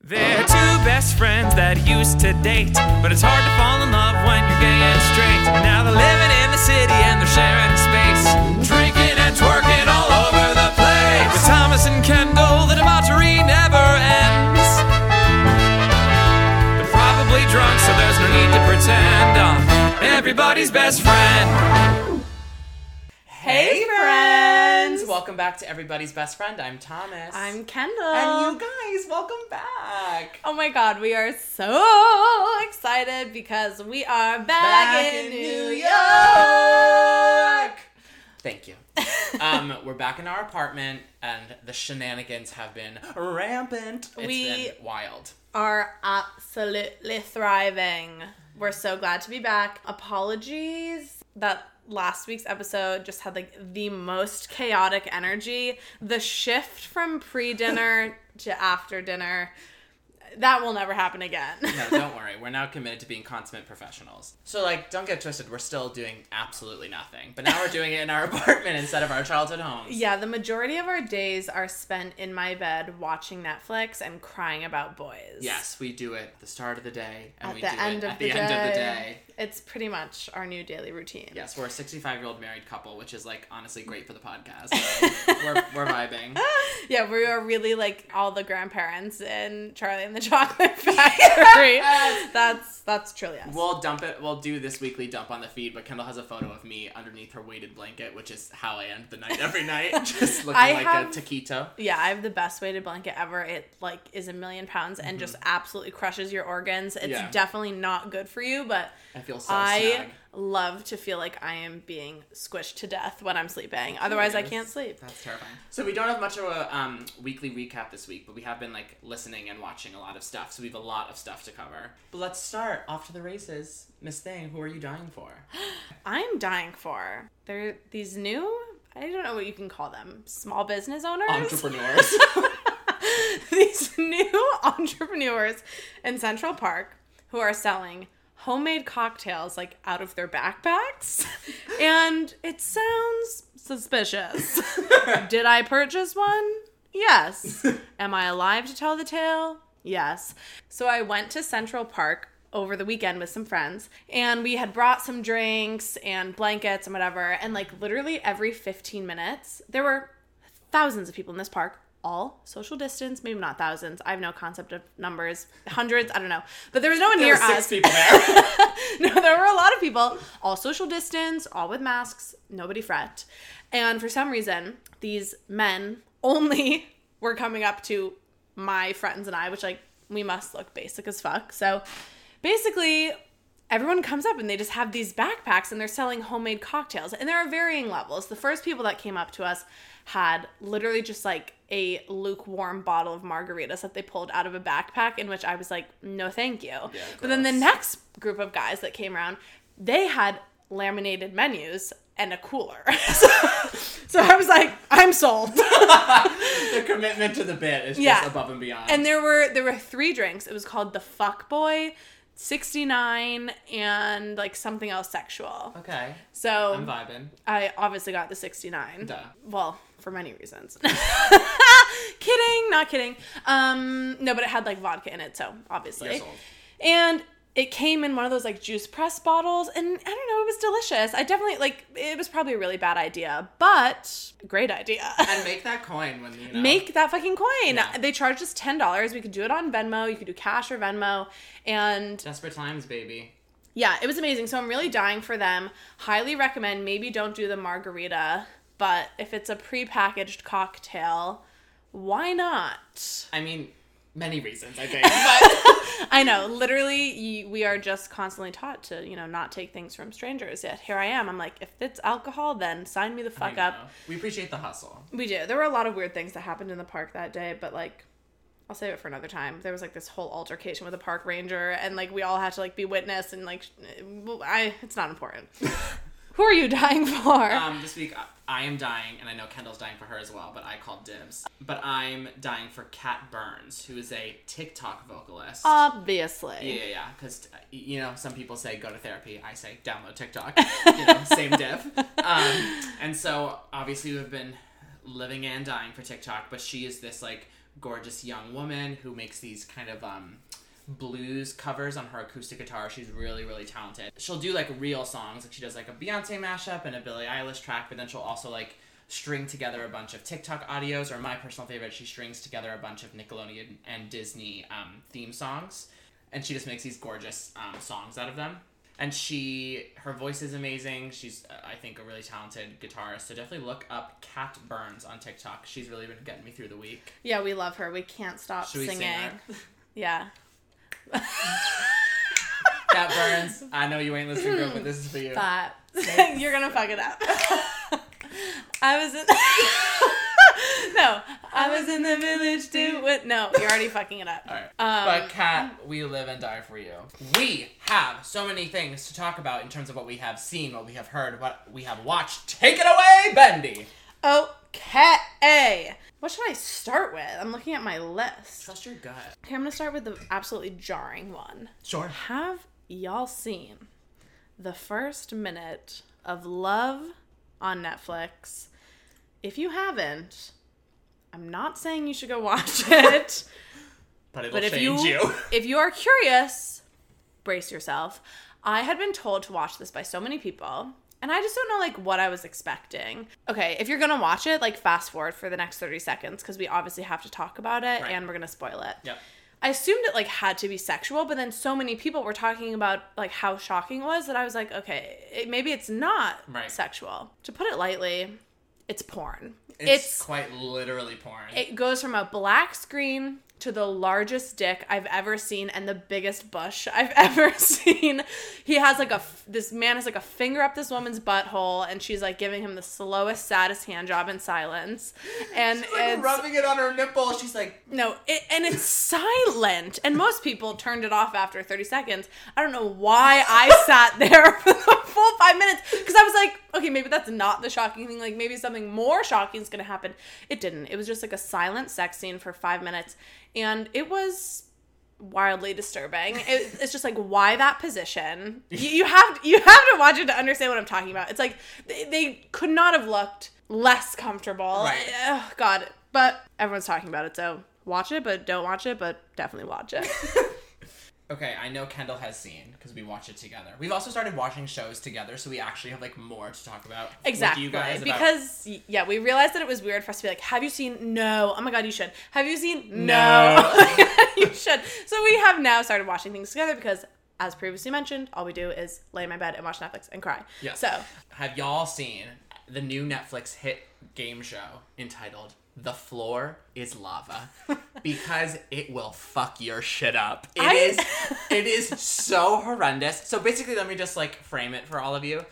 They're two best friends that used to date, but it's hard to fall in love when you're gay and straight. Now they're living in the city and they're sharing space, drinking and twerking all over the place. With Thomas and Kendall, the debauchery never ends. They're probably drunk, so there's no need to pretend. I'm everybody's best friend. Welcome back to Everybody's Best Friend. I'm Thomas. I'm Kendall. And you guys, welcome back. Oh my god, we are so excited because we are back, in, New York. Thank you. um, we're back in our apartment, and the shenanigans have been rampant. It's We- been wild. Are absolutely thriving. We're so glad to be back. Apologies that last week's episode just had like the most chaotic energy. The shift from pre-dinner to after dinner that will never happen again. No, don't worry. We're now committed to being consummate professionals. So, like, don't get twisted. We're still doing absolutely nothing. But now we're doing it in our apartment instead of our childhood homes. Yeah, the majority of our days are spent in my bed watching Netflix and crying about boys. Yes, we do it at the start of the day, and At we the do end it of at the the end of the day. day. It's pretty much our new daily routine. Yes, we're a 65 year old married couple, which is like honestly great for the podcast. So we're, we're vibing. Yeah, we are really like all the grandparents in Charlie and the Chocolate Factory. That's that's truly us. We'll dump it. We'll do this weekly dump on the feed, but Kendall has a photo of me underneath her weighted blanket, which is how I end the night every night, just looking I like have- a taquito. yeah, I have the best weighted blanket ever. It like is a million pounds and just absolutely crushes your organs. It's Mm-hmm. Yeah. definitely not good for you, but I feel so I snug. love to feel like I am being squished to death when I'm sleeping. Otherwise, I can't sleep. That's terrifying. So we don't have much of a um, weekly recap this week, but we have been like listening and watching a lot of stuff. So we have a lot of stuff to cover. But let's start off to the races. Miss Thing, who are you dying for? I'm dying for. They're these new, I don't know what you can call them, small business owners. Entrepreneurs. these new entrepreneurs in Central Park who are selling homemade cocktails like out of their backpacks. and it sounds suspicious. Did I purchase one? Yes. Am I alive to tell the tale? Yes. So I went to Central Park over the weekend with some friends and we had brought some drinks and blankets and whatever and like literally every 15 minutes there were thousands of people in this park all social distance maybe not thousands i have no concept of numbers hundreds i don't know but there was no one there near were six us people there. no, there were a lot of people, all social distance, all with masks, nobody fret. And for some reason, these men only were coming up to my friends and I, which like we must look basic as fuck. So basically, everyone comes up and they just have these backpacks and they're selling homemade cocktails. And there are varying levels. The first people that came up to us had literally just like a lukewarm bottle of margaritas that they pulled out of a backpack, in which I was like, no, thank you. but then the next group of guys that came around, they had laminated menus and a cooler. so, so I was like, I'm sold. the commitment to the bit is Yeah. just above and beyond. and there were there were three drinks. It was called the Fuck Boy, 69, and like something else sexual. okay, So I'm vibing. I obviously got the 69. Duh. Well, for many reasons. kidding, not kidding. Um, no, but it had like vodka in it, so obviously. And it came in one of those like juice press bottles, and I don't know, it was delicious. I definitely like it was probably a really bad idea, but great idea. And make that coin when you know. Make that fucking coin. Yeah. They charged us ten dollars. We could do it on Venmo. You could do cash or Venmo, and desperate times, baby. yeah, it was amazing. So I'm really dying for them. Highly recommend. Maybe don't do the margarita, but if it's a prepackaged cocktail, why not? I mean, many reasons I think, but I know. Literally, we are just constantly taught to, you know, not take things from strangers. Yet here I am. I'm like, if it's alcohol, then sign me the fuck up. We appreciate the hustle. We do. There were a lot of weird things that happened in the park that day, but like I'll save it for another time. There was like this whole altercation with a park ranger and like we all had to like be witness and like I it's not important. Who are you dying for? Um, this week I- am dying, and I know Kendall's dying for her as well, but I called dibs. But I'm dying for Cat Burns, who is a TikTok vocalist. Obviously. Yeah, yeah, yeah. Because you know, some people say go to therapy. I say download TikTok. you know, same diff. Um, and so obviously we've been living and dying for TikTok, but she is this like gorgeous young woman who makes these kind of um blues covers on her acoustic guitar. She's really, really talented. She'll do like real songs, like she does like a Beyonce mashup and a Billie Eilish track, but then she'll also like string together a bunch of TikTok audios, or my personal favorite, she strings together a bunch of Nickelodeon and Disney um, theme songs, and she just makes these gorgeous um, songs out of them. And she, her voice is amazing. She's, uh, I think, a really talented guitarist. So definitely look up Cat Burns on TikTok. She's really been getting me through the week. Yeah, we love her. We can't stop Should singing. Yeah. Cat Burns, I know you ain't listening, girl, but this is for you. But you're gonna fuck it up. I was in No. I was in the village doing no, you're already fucking it up. All right. Um, but Cat, we live and die for you. We have so many things to talk about in terms of what we have seen, what we have heard, what we have watched. Take it away, Bendy. Okay. What should I start with? I'm looking at my list. Trust your gut. Okay, I'm gonna start with the absolutely jarring one. Sure. Have y'all seen the first minute of Love on Netflix? If you haven't, I'm not saying you should go watch it. But it'll But if change you, you. if you are curious, brace yourself. I had been told to watch this by so many people, and I just don't know like what I was expecting. Okay, if you're gonna watch it, like fast forward for the next 30 seconds because we obviously have to talk about it Right. and we're gonna spoil it. Yep. I assumed it like had to be sexual, but then so many people were talking about like how shocking it was that I was like, okay, it, maybe it's not Right. sexual. To put it lightly, it's porn. It's, it's quite literally porn. it goes from a black screen to the largest dick I've ever seen and the biggest bush I've ever seen. He has like a this man has like a finger up this woman's butthole and she's like giving him the slowest, saddest hand job in silence. And She's like it's rubbing it on her nipple. She's like, no, it, and it's silent. And most people turned it off after 30 seconds. I don't know why I sat there for the full five minutes because I was like, okay, maybe that's not the shocking thing. Like maybe something more shocking is going to happen. It didn't. It was just like a silent sex scene for five minutes. And it was wildly disturbing. It, it's just like why that position? You, you have you have to watch it to understand what I'm talking about. It's like they, they could not have looked less comfortable. Right. Oh God. But everyone's talking about it, so watch it, but don't watch it, but definitely watch it. okay, I know Kendall has seen because we watch it together. We've also started watching shows together, so we actually have like more to talk about exactly. with you guys. because y- yeah, we realized that it was weird for us to be like, "Have you seen?" No. Oh my god, you should. Have you seen? No. No. Oh you should. So we have now started watching things together because as previously mentioned, all we do is lay in my bed and watch Netflix and cry. Yeah. So Have y'all seen the new Netflix hit game show entitled The Floor is Lava? because it will fuck your shit up. It I- is it is so horrendous. So basically let me just like frame it for all of you.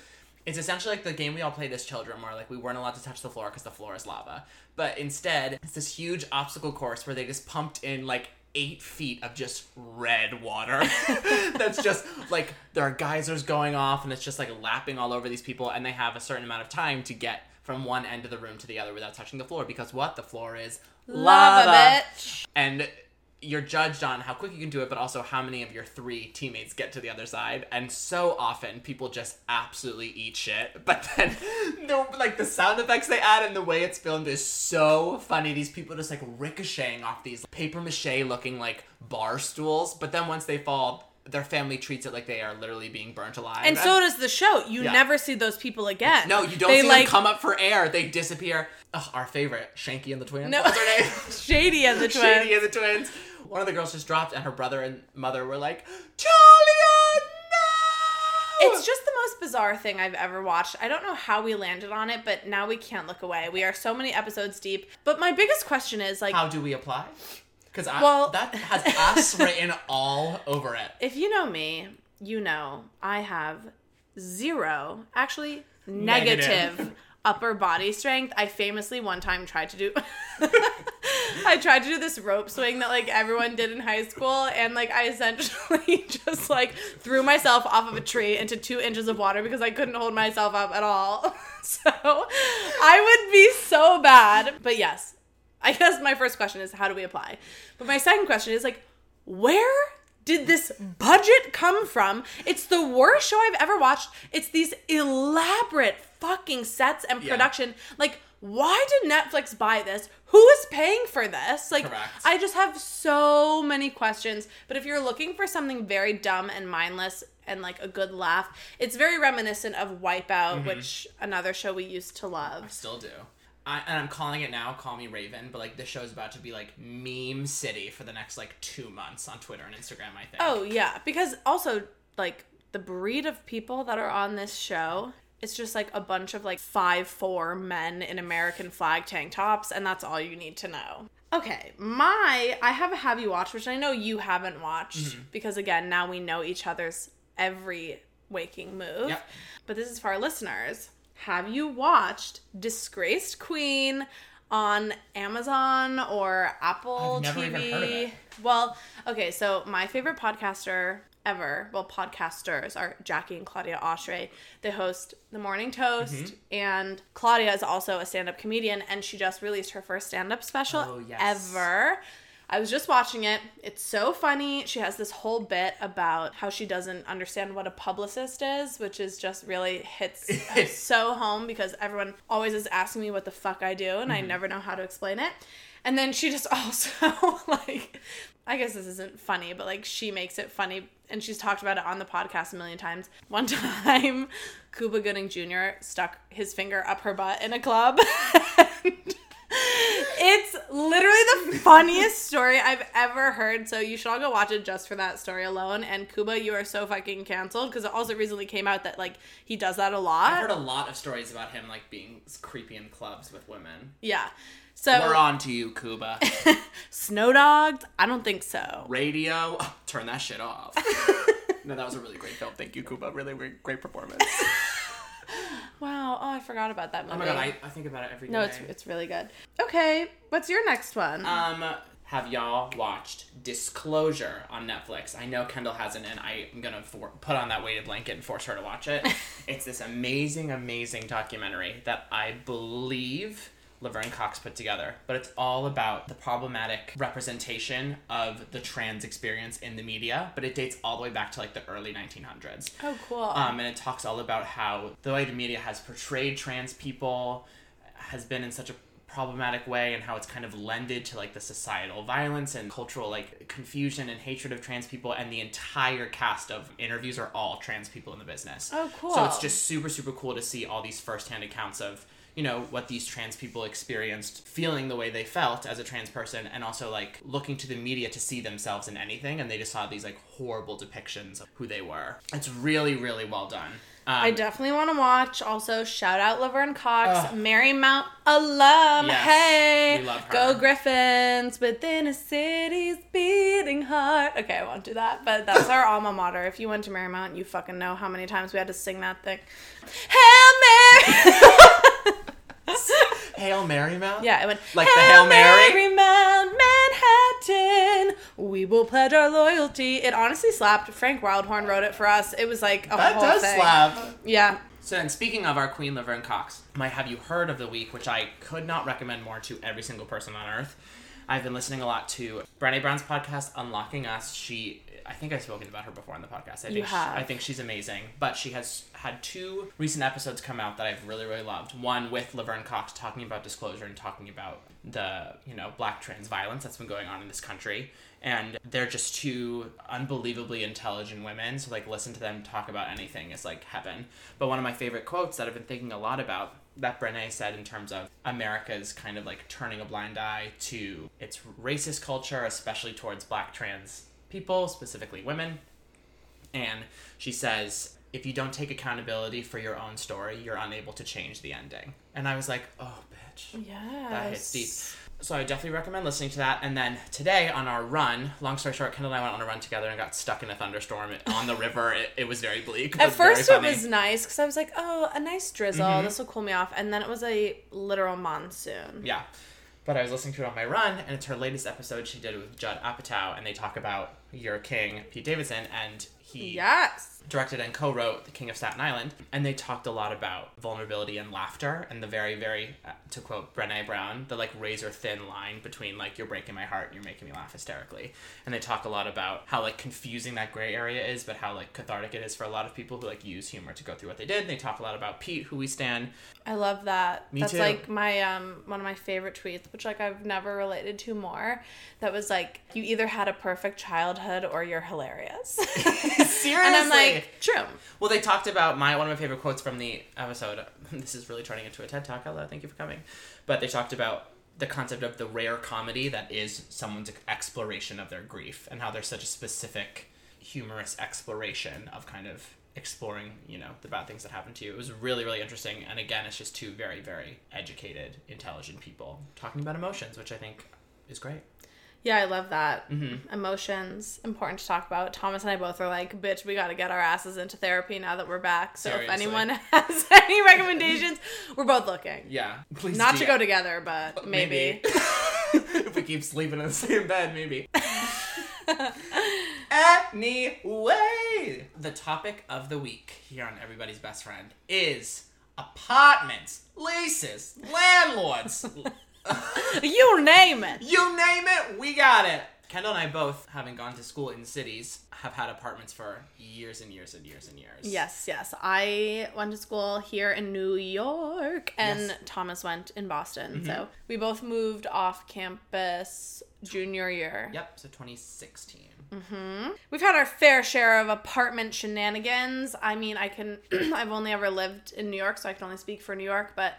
It's essentially like the game we all played as children where like we weren't allowed to touch the floor because the floor is lava. But instead, it's this huge obstacle course where they just pumped in like eight feet of just red water. That's just like there are geysers going off and it's just like lapping all over these people and they have a certain amount of time to get from one end of the room to the other without touching the floor because what? The floor is lava, lava. bitch. And you're judged on how quick you can do it, but also how many of your three teammates get to the other side. And so often, people just absolutely eat shit. But then, the, like the sound effects they add and the way it's filmed is so funny. These people just like ricocheting off these paper mache looking like bar stools. But then once they fall, their family treats it like they are literally being burnt alive. And so does the show. You Yeah. never see those people again. no, you don't They see like them come up for air. They disappear. Ugh, our favorite, Shanky and the twins. No. What's her name? Shady and the twins. Shady and the twins. One of the girls just dropped, and her brother and mother were like, Talia, no! It's just the most bizarre thing I've ever watched. I don't know how we landed on it, but now we can't look away. We are so many episodes deep. But my biggest question is like How do we apply? Because Well- that has us written all over it. if you know me, you know I have zero, actually Negative. negative, upper body strength. I famously one time tried to do I tried to do this rope swing that like everyone did in high school and like I essentially just like threw myself off of a tree into 2 inches of water because I couldn't hold myself up at all. so, I would be so bad. But yes, I guess my first question is how do we apply? But my second question is like where did this budget come from? It's the worst show I've ever watched. It's these elaborate fucking sets and Yeah. production. Like why did Netflix buy this? Who is paying for this? Like, Correct. I just have so many questions. But if you're looking for something very dumb and mindless and like a good laugh, it's very reminiscent of Wipeout, Mm-hmm. which another show we used to love. I still do. I, and I'm calling it now. Call me Raven, but like this show's about to be like meme city for the next like two months on Twitter and Instagram. I think. Oh yeah, because also like the breed of people that are on this show, it's just like a bunch of like five four men in American flag tank tops, and that's all you need to know. Okay, my I have a have you watched, which I know you haven't watched mm-hmm. because again now we know each other's every waking move. Yep. But this is for our listeners. Have you watched Disgraced Queen on Amazon or Apple TV? even heard of it. Well, okay, so my favorite podcaster ever, well, podcasters are Jackie and Claudia Oshry. They host The Morning Toast, Mm-hmm. and Claudia is also a stand up comedian, and she just released her first stand up special Oh, yes. ever. I was just watching it. It's so funny. She has this whole bit about how she doesn't understand what a publicist is, which is just really hits so home because everyone always is asking me what the fuck I do and I mm-hmm. never know how to explain it. And then she just also like I guess this isn't funny, but like she makes it funny and she's talked about it on the podcast a million times. One time Cuba Gooding Jr. stuck his finger up her butt in a club. and it's literally the funniest story I've ever heard. So you should all go watch it just for that story alone. And Cuba, you are so fucking canceled because it also recently came out that like he does that a lot. I've heard a lot of stories about him like being creepy in clubs with women. yeah. So We're on to you, Cuba. Snow Dogs? I don't think so. Radio, oh, turn that shit off. no, that was a really great film. Thank you, Cuba. Really, really great performance. Wow. Oh, I forgot about that movie. oh my god, I, I think about it every day. no, it's it's really good. Okay, what's your next one? Um, have y'all watched Disclosure on Netflix? I know Kendall hasn't, and I'm gonna for- put on that weighted blanket and force her to watch it. it's this amazing, amazing documentary that I believe Laverne Cox put together, but it's all about the problematic representation of the trans experience in the media. But it dates all the way back to like the early 1900s. oh, cool. Um, and it talks all about how the way the media has portrayed trans people has been in such a problematic way and how it's kind of lended to like the societal violence and cultural like confusion and hatred of trans people and the entire cast of interviews are all trans people in the business Oh, cool. so it's just super super cool to see all these firsthand accounts of you know what these trans people experienced feeling the way they felt as a trans person and also like looking to the media to see themselves in anything and they just saw these like horrible depictions of who they were it's really really well done um, I definitely want to watch. Also, shout out Laverne Cox, Marymount alum. Yes, hey, we love her. go Griffins! Within a city's beating heart. Okay, I won't do that, but that's our alma mater. If you went to Marymount, you fucking know how many times we had to sing that thing. Hail Mary! Hail Mary Mount? yeah, it went Like the Hail Mary? Mount Manhattan. We will pledge our loyalty. It honestly slapped. Frank Wildhorn wrote it for us. It was like a That whole does thing. slap. Yeah. So, and speaking of our Queen Laverne Cox, my Have You Heard of the Week, which I could not recommend more to every single person on earth. I've been listening a lot to Brené Brown's podcast, Unlocking Us. She, I think I've spoken about her before on the podcast. I You think she- I think she's amazing. But she has had two recent episodes come out that I've really, really loved. One with Laverne Cox talking about disclosure and talking about the, you know, black trans violence that's been going on in this country. And they're just two unbelievably intelligent women. So, like, listen to them talk about anything is like heaven. But one of my favorite quotes that I've been thinking a lot about that Brene said in terms of America's kind of like turning a blind eye to its racist culture, especially towards black trans people, specifically women. And she says, if you don't take accountability for your own story, you're unable to change the ending. And I was like, oh, bitch. Yeah. That hits deep. So I definitely recommend listening to that. And then today on our run, long story short, Kendall and I went on a run together and got stuck in a thunderstorm on the river. It, it was very bleak. At first, it was nice because I was like, "Oh, a nice drizzle. Mm-hmm. This will cool me off." And then it was a literal monsoon. Yeah. But I was listening to it on my run, and it's her latest episode she did with Judd Apatow, and they talk about Your King, Pete Davidson, and he Yes. Directed and co-wrote The King of Staten Island, and they talked a lot about vulnerability and laughter, and the very, very, uh, to quote Brené Brown, the like razor thin line between like you're breaking my heart, and you're making me laugh hysterically, and they talk a lot about how like confusing that gray area is, but how like cathartic it is for a lot of people who like use humor to go through what they did. And they talk a lot about Pete, who we stand. I love that. Me That's too. like my um one of my favorite tweets, which like I've never related to more. That was like you either had a perfect childhood or you're hilarious. Seriously, and I'm like, true. Well, they talked about my one of my favorite quotes from the episode. This is really turning into a TED talk. Hello, thank you for coming. But they talked about the concept of the rare comedy that is someone's exploration of their grief and how there's such a specific humorous exploration of kind of exploring, you know, the bad things that happen to you. It was really, really interesting. And again, it's just two very, very educated, intelligent people talking about emotions, which I think is great. Yeah, I love that. Mm-hmm. Emotions important to talk about. Thomas and I both are like, bitch, we got to get our asses into therapy now that we're back. So Seriously. if anyone has any recommendations, we're both looking. Yeah, please. Not to go together, but maybe. if we keep sleeping in the same bed, maybe. anyway, the topic of the week here on Everybody's Best Friend is apartments, leases, landlords. You name it. you name it, we got it. Kendall and I both, having gone to school in cities, have had apartments for years and years and years and years. Yes, yes. I went to school here in New York, and Yes. Mm-hmm. Thomas went in Boston. So we both moved off campus junior year. Yep. So 2016. Mm-hmm. We've had our fair share of apartment shenanigans. I mean, I can, I've only ever lived in New York, so I can only speak for New York, but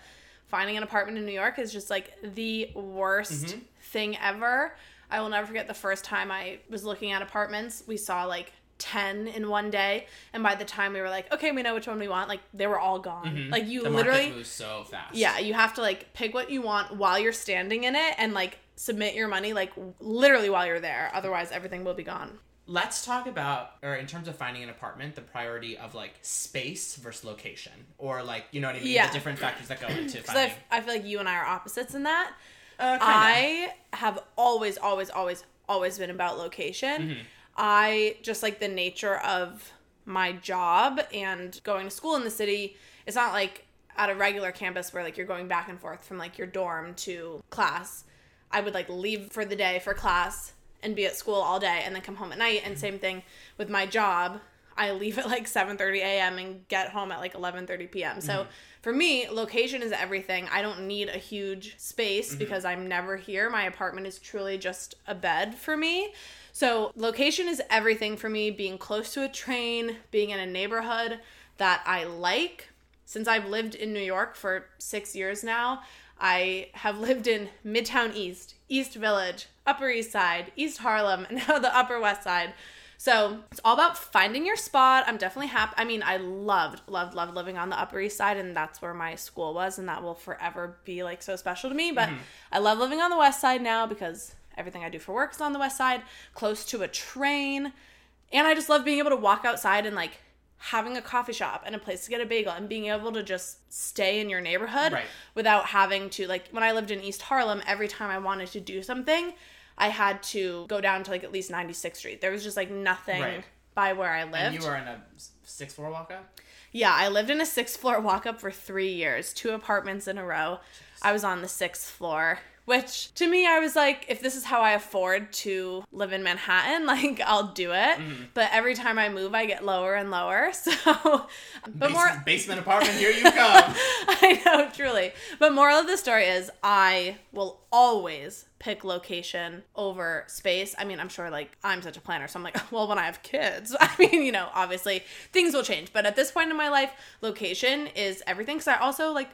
finding an apartment in New York is just like the worst Mm-hmm. thing ever. I will never forget the first time I was looking at apartments. We saw like 10 in one day, and by the time we were like, okay, we know which one we want, like they were all gone. Like you Mm-hmm. The literally moves so fast. yeah, you have to like pick what you want while you're standing in it and like submit your money like literally while you're there. Otherwise, everything will be gone. Let's talk about, or in terms of finding an apartment, the priority of like space versus location, or like you know what I mean, Yeah. the different factors that go into finding. I feel like you and I are opposites in that. Uh. I have always, always, always, always been about location. Mm-hmm. I just like the nature of my job and going to school in the city. It's not like at a regular campus where like you're going back and forth from like your dorm to class. I would like leave for the day for class and be at school all day and then come home at night. And mm-hmm. same thing with my job. I leave at like 7:30 a.m. and get home at like 11:30 p.m. So mm-hmm. for me, location is everything. I don't need a huge space mm-hmm. because I'm never here. My apartment is truly just a bed for me. So location is everything for me. Being close to a train, being in a neighborhood that I like. Since I've lived in New York for six years now, I have lived in Midtown East, East Village, Upper East Side, East Harlem, and now the Upper West Side. So it's all about finding your spot. I'm definitely happy. I mean, I loved, loved, loved living on the Upper East Side, and that's where my school was, and that will forever be like so special to me. But mm-hmm. I love living on the West Side now because everything I do for work is on the West Side, close to a train, and I just love being able to walk outside and like having a coffee shop and a place to get a bagel and being able to just stay in your neighborhood Right. without having to like when I lived in East Harlem, every time I wanted to do something, I had to go down to like at least 96th Street. There was just like nothing Right. by where I lived. and you were in a six floor walk up. Yeah, I lived in a sixth floor walk up for three years, two apartments in a row. I was on the sixth floor, which to me, I was like, if this is how I afford to live in Manhattan, like I'll do it. Mm-hmm. But every time I move, I get lower and lower. So, but more. Bas- basement apartment. Here you come. I know, truly. But moral of the story is I will always pick location over space. I mean, I'm sure like I'm such a planner, so I'm like, well, when I have kids, I mean, you know, obviously things will change. But at this point in my life, location is everything. Because I also like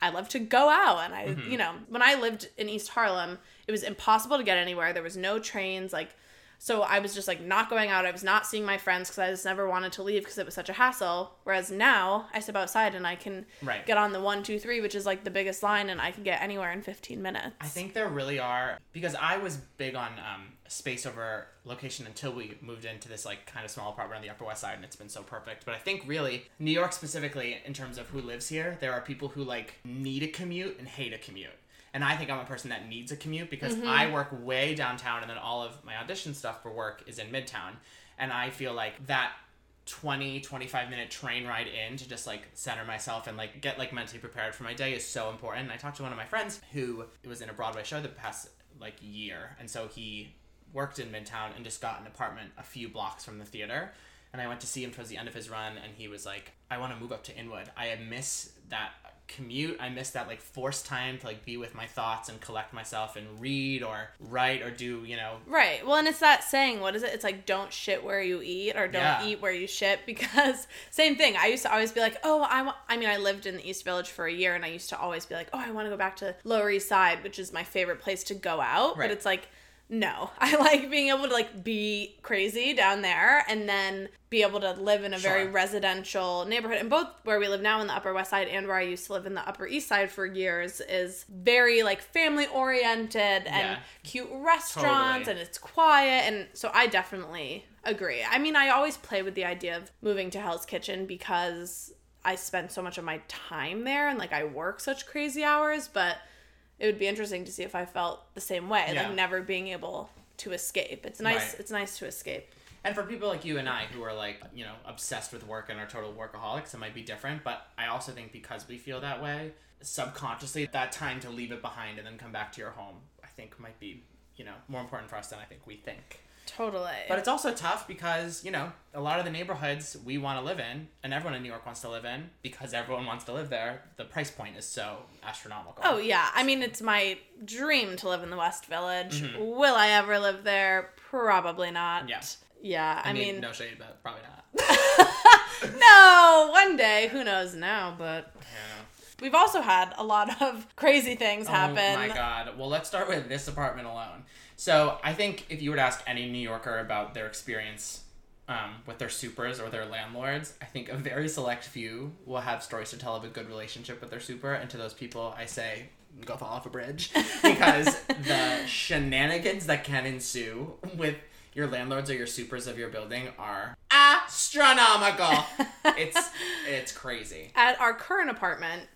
I love to go out and I, you know, when I lived in East Harlem, it was impossible to get anywhere. There was no trains like so I was just like not going out. I was not seeing my friends because I just never wanted to leave because it was such a hassle. Whereas now I step outside and I can Right. get on the one, two, three, which is like the biggest line, and I can get anywhere in 15 minutes. I think there really are because I was big on um, space over location until we moved into this like kind of small apartment on the Upper West Side, and it's been so perfect. But I think really New York specifically, in terms of who lives here, there are people who like need a commute and hate a commute. And I think I'm a person that needs a commute because mm-hmm. I work way downtown, and then all of my audition stuff for work is in Midtown, and I feel like that 20 25 minute train ride in to just like center myself and like get like mentally prepared for my day is so important and i talked to one of my friends who was in a broadway show the past like year and so he worked in midtown and just got an apartment a few blocks from the theater and i went to see him towards the end of his run and he was like i want to move up to inwood i miss that commute i miss that like forced time to like be with my thoughts and collect myself and read or write or do you know Right. Well, and it's that saying, what is it? It's like don't shit where you eat or don't Yeah. eat where you shit because same thing. I used to always be like, "Oh, I want I mean, I lived in the East Village for a year and I used to always be like, "Oh, I want to go back to Lower East Side, which is my favorite place to go out." Right. But it's like no. I like being able to like be crazy down there and then be able to live in a very residential neighborhood. And both where we live now in the Upper West Side and where I used to live in the Upper East Side for years is very like family oriented and Yeah. cute restaurants Totally. and it's quiet and so I definitely agree. I mean, I always play with the idea of moving to Hell's Kitchen because I spend so much of my time there and like I work such crazy hours, but it would be interesting to see if I felt the same way, Yeah. like never being able to escape. It's nice Right. it's nice to escape. And for people like you and I who are like, you know, obsessed with work and are total workaholics, it might be different. But I also think because we feel that way, subconsciously, that time to leave it behind and then come back to your home, I think might be, you know, more important for us than I think we think. Totally. But it's also tough because, you know, a lot of the neighborhoods we want to live in and everyone in New York wants to live in because everyone wants to live there, the price point is so astronomical. Oh yeah, I mean it's my dream to live in the West Village. Mm-hmm. Will I ever live there? Probably not. Yeah. Yeah, I, I, mean, mean, no shade, but probably not. no, one day, who knows now, but Yeah. We've also had a lot of crazy things happen. Oh my god. Well, let's start with this apartment alone. So, I think if you were to ask any New Yorker about their experience um, with their supers or their landlords, I think a very select few will have stories to tell of a good relationship with their super. And to those people, I say, go fall off a bridge. Because the shenanigans that can ensue with your landlords or your supers of your building are astronomical. it's it's crazy. At our current apartment,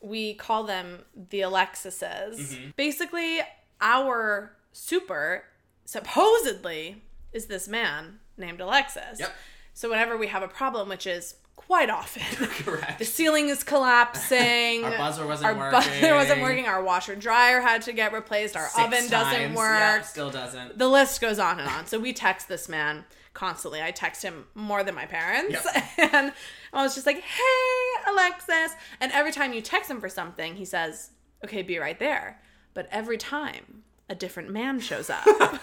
we call them the Alexises. Mm-hmm. Basically, our super supposedly is this man named Alexis. Yep. So whenever we have a problem, which is quite often, Correct. the ceiling is collapsing. Our buzzer wasn't our working. buzzer wasn't working. Our washer dryer had to get replaced. Our Six oven doesn't work. Yeah, still doesn't. The list goes on and on. So we text this man constantly. I text him more than my parents. Yep. And I was just like, hey, Alexis. And every time you text him for something, he says, okay, be right there. But every time, a different man shows up.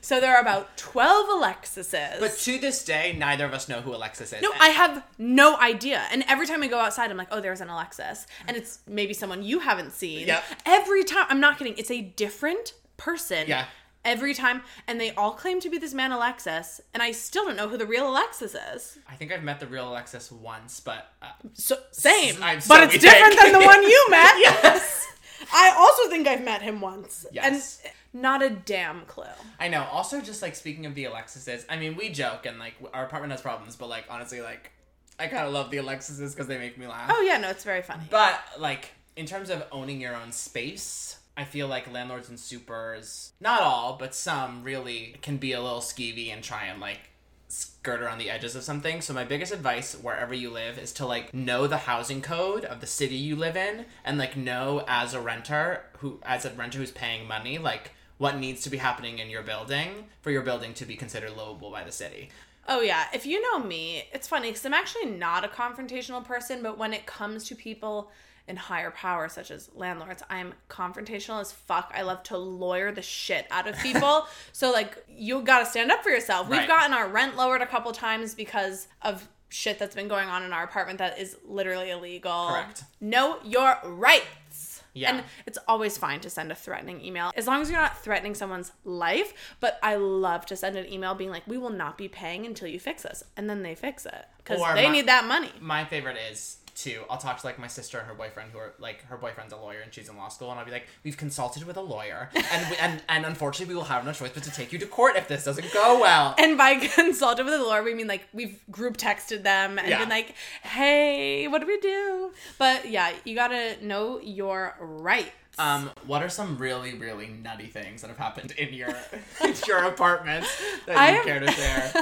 so there are about 12 Alexises. But to this day, neither of us know who Alexis is. No, I have no idea. And every time I go outside, I'm like, oh, there's an Alexis. And it's maybe someone you haven't seen. Yep. Every time, I'm not kidding, it's a different person. Yeah. Every time. And they all claim to be this man Alexis. And I still don't know who the real Alexis is. I think I've met the real Alexis once, but uh, So, same. I'm but it's we different than the one you met. yes, I also think I've met him once. Yes. And not a damn clue. I know. Also, just like speaking of the Alexises, I mean, we joke and like our apartment has problems, but like honestly, like I kind of love the Alexises because they make me laugh. Oh, yeah, no, it's very funny. But like in terms of owning your own space, I feel like landlords and supers, not all, but some really can be a little skeevy and try and like skirt around the edges of something. So my biggest advice wherever you live is to like know the housing code of the city you live in and like know as a renter who as a renter who's paying money like what needs to be happening in your building for your building to be considered livable by the city. Oh yeah, if you know me, it's funny because I'm actually not a confrontational person, but when it comes to people in higher power, such as landlords, I'm confrontational as fuck. I love to lawyer the shit out of people. so like, you got to stand up for yourself. We've gotten our rent lowered a couple times because of shit that's been going on in our apartment that is literally illegal. Correct. Know your rights. Yeah. And it's always fine to send a threatening email as long as you're not threatening someone's life. But I love to send an email being like, we will not be paying until you fix this. And then they fix it because they my- need that money. my favorite is too i'll talk to like my sister and her boyfriend who are like her boyfriend's a lawyer and she's in law school and i'll be like we've consulted with a lawyer and we, and and unfortunately we will have no choice but to take you to court if this doesn't go well And by consulted with a lawyer, we mean like we've group texted them and Yeah. been like, hey, what do we do? But yeah, you gotta know your rights. um what are some really really nutty things that have happened in your in your apartment that I you care to share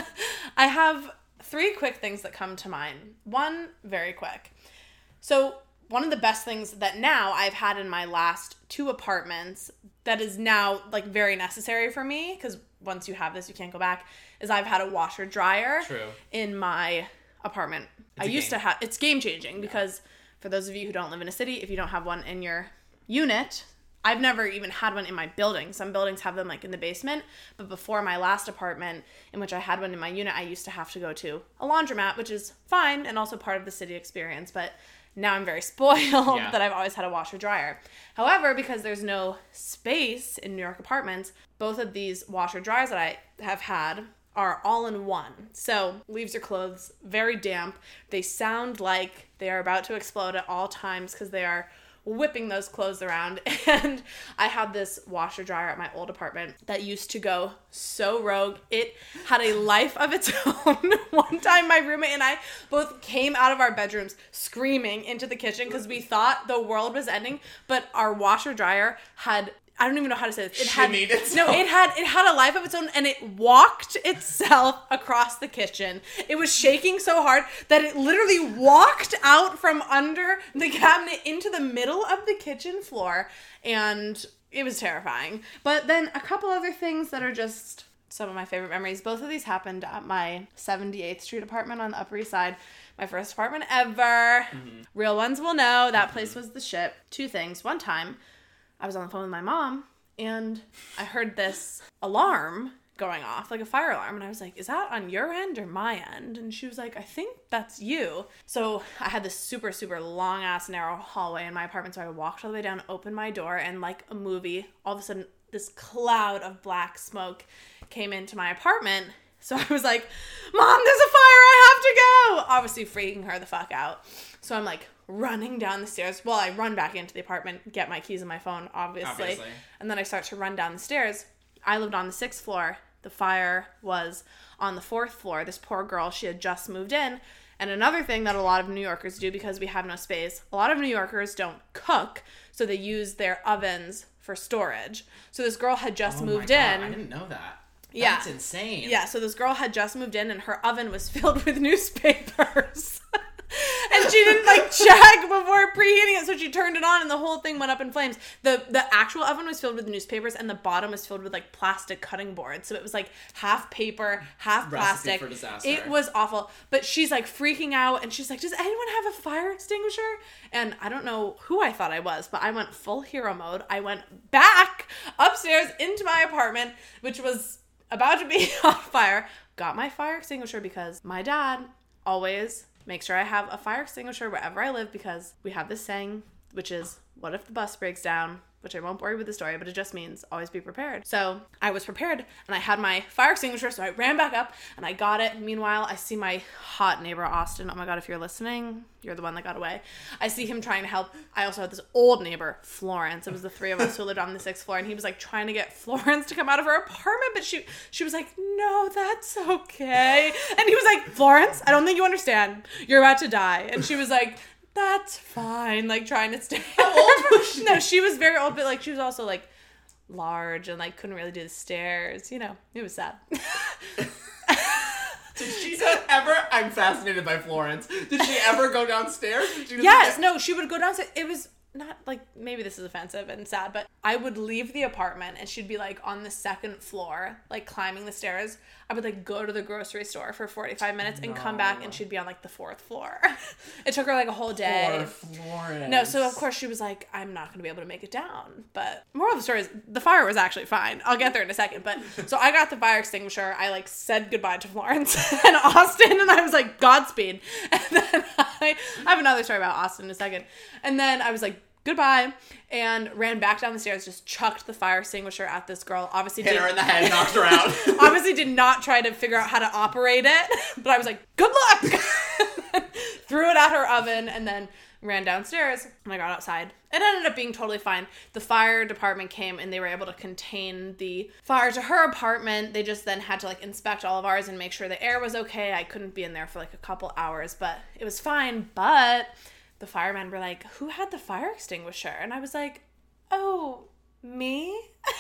I have three quick things that come to mind. One, very quick. So, one of the best things that now I've had in my last two apartments that is now like very necessary for me because once you have this, you can't go back, is I've had a washer dryer True. in my apartment. I used to have it's game changing because for those of you who don't live in a city, if you don't have one in your unit, I've never even had one in my building. Some buildings have them like in the basement, but before my last apartment in which I had one in my unit, I used to have to go to a laundromat, which is fine and also part of the city experience, but now I'm very spoiled Yeah. that I've always had a washer dryer. However, because there's no space in New York apartments, both of these washer dryers that I have had are all in one. So leaves your clothes very damp. They sound like they are about to explode at all times because they are whipping those clothes around. And I had this washer dryer at my old apartment that used to go so rogue. It had a life of its own. One time, my roommate and I both came out of our bedrooms screaming into the kitchen because we thought the world was ending. But our washer dryer had. I don't even know how to say this. It had Shimmied no. It had it had a life of its own, and it walked itself across the kitchen. It was shaking so hard that it literally walked out from under the cabinet into the middle of the kitchen floor, and it was terrifying. But then a couple other things that are just some of my favorite memories. Both of these happened at my 78th Street apartment on the Upper East Side. My first apartment ever. Real ones will know that place was the shit. Two things. One time, I was on the phone with my mom and I heard this alarm going off, like a fire alarm. And I was like, Is that on your end or my end? And she was like, I think that's you. So I had this super, super long ass narrow hallway in my apartment. So I walked all the way down, opened my door, and like a movie, all of a sudden, this cloud of black smoke came into my apartment. So I was like, Mom, there's a fire. I have to go. Obviously, freaking her the fuck out. So I'm like running down the stairs. Well, I run back into the apartment, get my keys and my phone, obviously. Obviously. And then I start to run down the stairs. I lived on the sixth floor. The fire was on the fourth floor. This poor girl, she had just moved in. And another thing that a lot of New Yorkers do because we have no space, a lot of New Yorkers don't cook, so they use their ovens for storage. So this girl had just Oh moved God, in. I didn't know that. Yeah. That's insane. Yeah, so this girl had just moved in and her oven was filled with newspapers. and she didn't like check before preheating it, so she turned it on and the whole thing went up in flames. The the actual oven was filled with newspapers and the bottom was filled with like plastic cutting boards. So it was like half paper, half Recipe plastic. for disaster. It was awful. But she's like freaking out and she's like, Does anyone have a fire extinguisher? And I don't know who I thought I was, but I went full hero mode. I went back upstairs into my apartment, which was about to be on fire. Got my fire extinguisher because my dad always makes sure I have a fire extinguisher wherever I live because we have this saying, which is, What if the bus breaks down? Which I won't you with the story, but it just means always be prepared. So I was prepared and I had my fire extinguisher, so I ran back up and I got it. Meanwhile, I see my hot neighbor Austin. Oh my god, if you're listening, you're the one that got away. I see him trying to help. I also had this old neighbor, Florence. It was the three of us who lived on the sixth floor, and he was like trying to get Florence to come out of her apartment, but she she was like, "No, that's okay." And he was like, "Florence, I don't think you understand. You're about to die." And she was like, "That's fine." Like trying to stay. How old was she? No, she was very old, but like she was also like large and like couldn't really do the stairs. You know, it was sad. Did she ever? I'm fascinated by Florence. Did she ever go downstairs? Did she Yes, no, she would go downstairs. It was not like maybe this is offensive and sad, but I would leave the apartment and she'd be like on the second floor, like climbing the stairs. I would like go to the grocery store for 45 minutes and come back and she'd be on like the fourth floor. it took her like a whole day. No, so of course she was like, I'm not gonna be able to make it down. But moral of the story is the fire was actually fine. I'll get there in a second. But so I got the fire extinguisher. I like said goodbye to Florence and Austin, and I was like, Godspeed. And then I, I have another story about Austin in a second. And then I was like, goodbye, and ran back down the stairs, just chucked the fire extinguisher at this girl. Obviously, hit her in the head, knocked her out. obviously did not try to figure out how to operate it, but I was like, good luck! Threw it at her oven and then ran downstairs and I got outside. It ended up being totally fine. The fire department came and they were able to contain the fire to her apartment. They just then had to like inspect all of ours and make sure the air was okay. I couldn't be in there for like a couple hours, but it was fine. But the firemen were like, Who had the fire extinguisher? And I was like, Oh, me?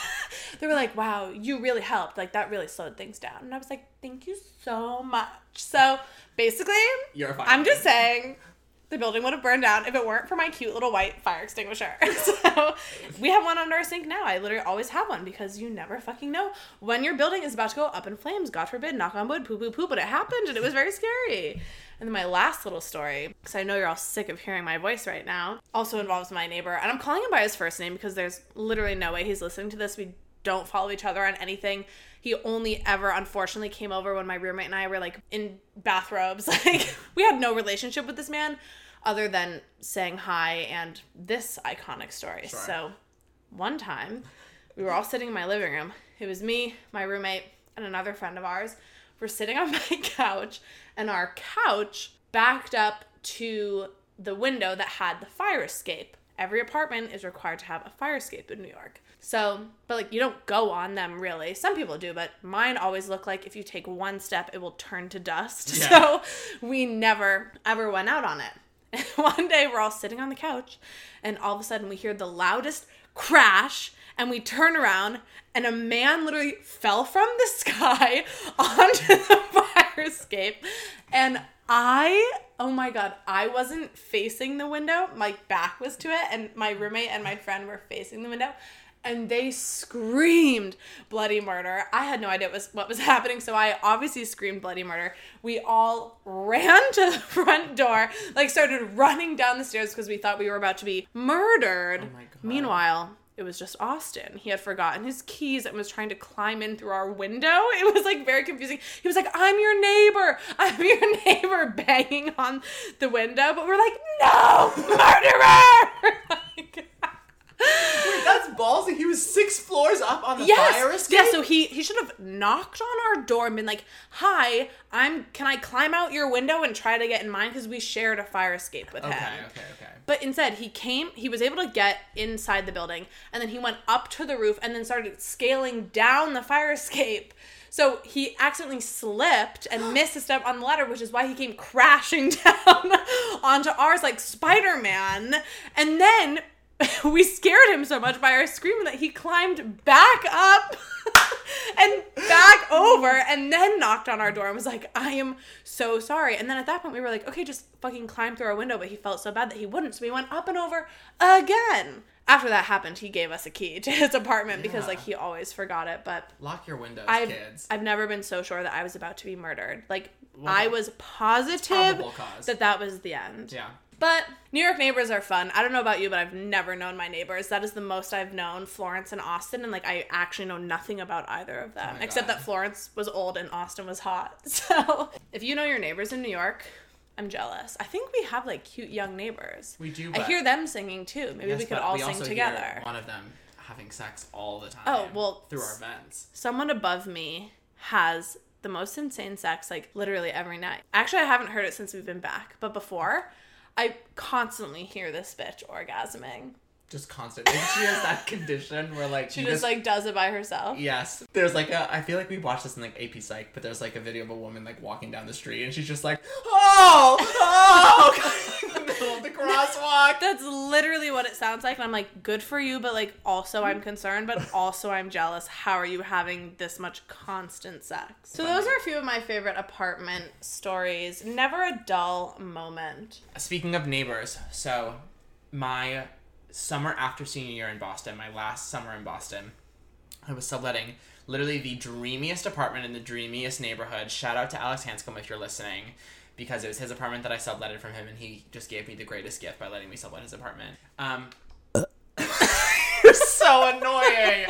they were like, wow, you really helped. Like, that really slowed things down. And I was like, thank you so much. So basically, You're a fire. I'm just saying the building would have burned down if it weren't for my cute little white fire extinguisher. so we have one under our sink now. I literally always have one because you never fucking know when your building is about to go up in flames. God forbid, knock on wood, poo poo poo. But it happened and it was very scary. And then my last little story, because I know you're all sick of hearing my voice right now, also involves my neighbor. And I'm calling him by his first name because there's literally no way he's listening to this. We don't follow each other on anything. He only ever unfortunately came over when my roommate and I were like in bathrobes. Like we had no relationship with this man other than saying hi and this iconic story. Sure. So one time we were all sitting in my living room. It was me, my roommate, and another friend of ours. We're sitting on my couch, and our couch backed up to the window that had the fire escape. Every apartment is required to have a fire escape in New York. So, but like you don't go on them really. Some people do, but mine always look like if you take one step, it will turn to dust. Yeah. So we never ever went out on it. And one day we're all sitting on the couch, and all of a sudden we hear the loudest crash, and we turn around, and a man literally fell from the sky onto the fire escape. And I, oh my god, I wasn't facing the window. My back was to it, and my roommate and my friend were facing the window. And they screamed bloody murder. I had no idea what was, what was happening, so I obviously screamed bloody murder. We all ran to the front door, like started running down the stairs because we thought we were about to be murdered. Oh my God. Meanwhile, it was just Austin. He had forgotten his keys and was trying to climb in through our window. It was like very confusing. He was like, I'm your neighbor. I'm your neighbor, banging on the window. But we're like, no, murderer! Like- Wait, that's ballsy. He was six floors up on the yes, fire escape. yeah. So he he should have knocked on our door and been like, "Hi, I'm. Can I climb out your window and try to get in mine? Because we shared a fire escape with okay, him." okay, okay. But instead, he came, he was able to get inside the building, and then he went up to the roof and then started scaling down the fire escape. So he accidentally slipped and missed a step on the ladder, which is why he came crashing down onto ours like Spider Man. And then we scared him so much by our screaming that he climbed back up and back over and then knocked on our door and was like, I am so sorry. And then at that point, we were like, okay, just fucking climb through our window. But he felt so bad that he wouldn't. So we went up and over again. After that happened, he gave us a key to his apartment because like he always forgot it. But Lock your windows, I've, kids. I've never been so sure that I was about to be murdered. Like, Well, I was positive that that was the end. yeah. But New York neighbors are fun. I don't know about you, but I've never known my neighbors. That is the most I've known Florence and Austin, and like I actually know nothing about either of them, Oh except God. that Florence was old and Austin was hot. So if you know your neighbors in New York, I'm jealous. I think we have like cute young neighbors. We do, I hear them singing too. Maybe Yes, we could all we sing together. Hear one of them having sex all the oh, time. Oh, well, through our vents. someone above me has the most insane sex like literally every night. Actually, I haven't heard it since we've been back, but before, I constantly hear this bitch orgasming. Just constantly. She has that condition where like She you just like does it by herself. Yes. There's like a I feel like we watched this in like AP Psych, but there's like a video of a woman like walking down the street and she's just like, Oh oh in the middle of the crosswalk. That's literally what it sounds like, and I'm like, good for you, but like also I'm concerned, but also I'm jealous. How are you having this much constant sex? So those are a few of my favorite apartment stories. Never a dull moment. Speaking of neighbors, so my summer after senior year in Boston, my last summer in Boston, I was subletting literally the dreamiest apartment in the dreamiest neighborhood. Shout out to Alex Hanscom if you're listening, because it was his apartment that I subletted from him, and he just gave me the greatest gift by letting me sublet his apartment. Um, you're so annoying.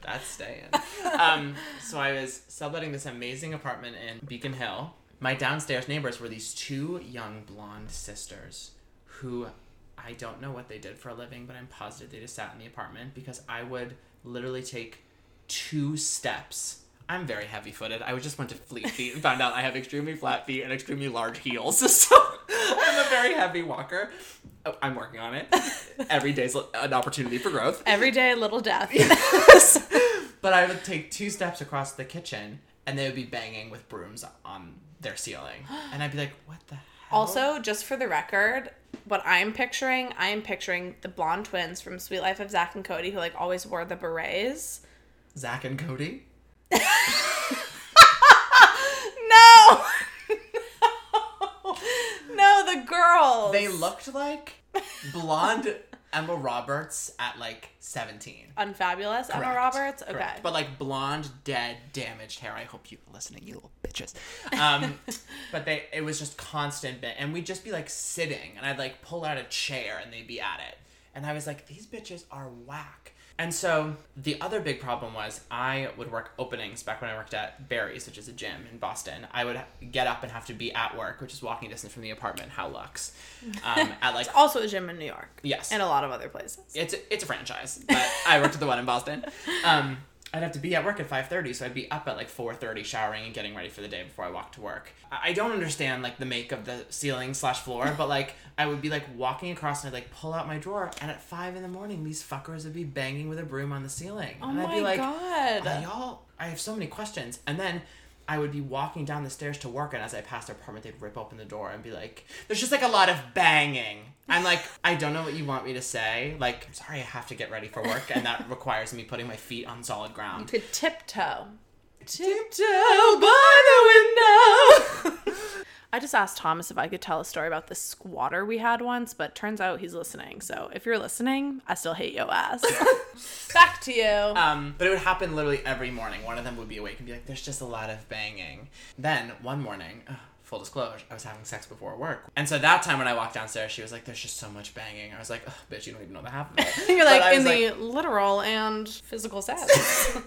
That's staying. Um, so I was subletting this amazing apartment in Beacon Hill. My downstairs neighbors were these two young blonde sisters who I don't know what they did for a living, but I'm positive they just sat in the apartment because I would literally take two steps. I'm very heavy footed. I just went to Fleet Feet and found out I have extremely flat feet and extremely large heels. So I'm a very heavy walker. Oh, I'm working on it. Every day's an opportunity for growth. Every day, a little death. But I would take two steps across the kitchen and they would be banging with brooms on their ceiling. And I'd be like, what the hell? Also, just for the record, what I'm picturing, I am picturing the blonde twins from Sweet Life of Zach and Cody who like always wore the berets. Zach and Cody. No. no. No, the girls. They looked like blonde Emma Roberts at like 17. unfabulous. Emma Roberts. Okay. Correct. But like blonde, dead, damaged hair. I hope you're listening, you little bitches. Um, but they, it was just constant bit, and we'd just be like sitting, and I'd like pull out a chair, and they'd be at it, and I was like, these bitches are whack. And so the other big problem was I would work openings back when I worked at Barry's, which is a gym in Boston. I would get up and have to be at work, which is walking distance from the apartment, How Lux, um, at like also a gym in New York. Yes. And a lot of other places. it's a, it's a franchise, but I worked at the one in Boston. Um, I'd have to be at work at five thirty, so I'd be up at like four thirty, showering and getting ready for the day before I walked to work. I don't understand like the make of the ceiling slash floor, but like I would be like walking across and I'd like pull out my drawer, and at five in the morning, these fuckers would be banging with a broom on the ceiling, Oh and I'd be like, god. "Uh, y'all, I have so many questions. And then I would be walking down the stairs to work, and as I passed their apartment, they'd rip open the door and be like, "There's just like a lot of banging." I'm like, I don't know what you want me to say. Like, I'm sorry, I have to get ready for work, and that requires me putting my feet on solid ground. You could tiptoe. Tiptoe by the window. I just asked Thomas if I could tell a story about this squatter we had once, but turns out he's listening. So if you're listening, I still hate your ass. Back to you. Um, but it would happen literally every morning. One of them would be awake and be like, "There's just a lot of banging." Then one morning, ugh, full disclosure, I was having sex before work, and so that time when I walked downstairs, she was like, "There's just so much banging." I was like, Ugh, "Bitch, you don't even know the half of it." you're But like in the literal and physical sense.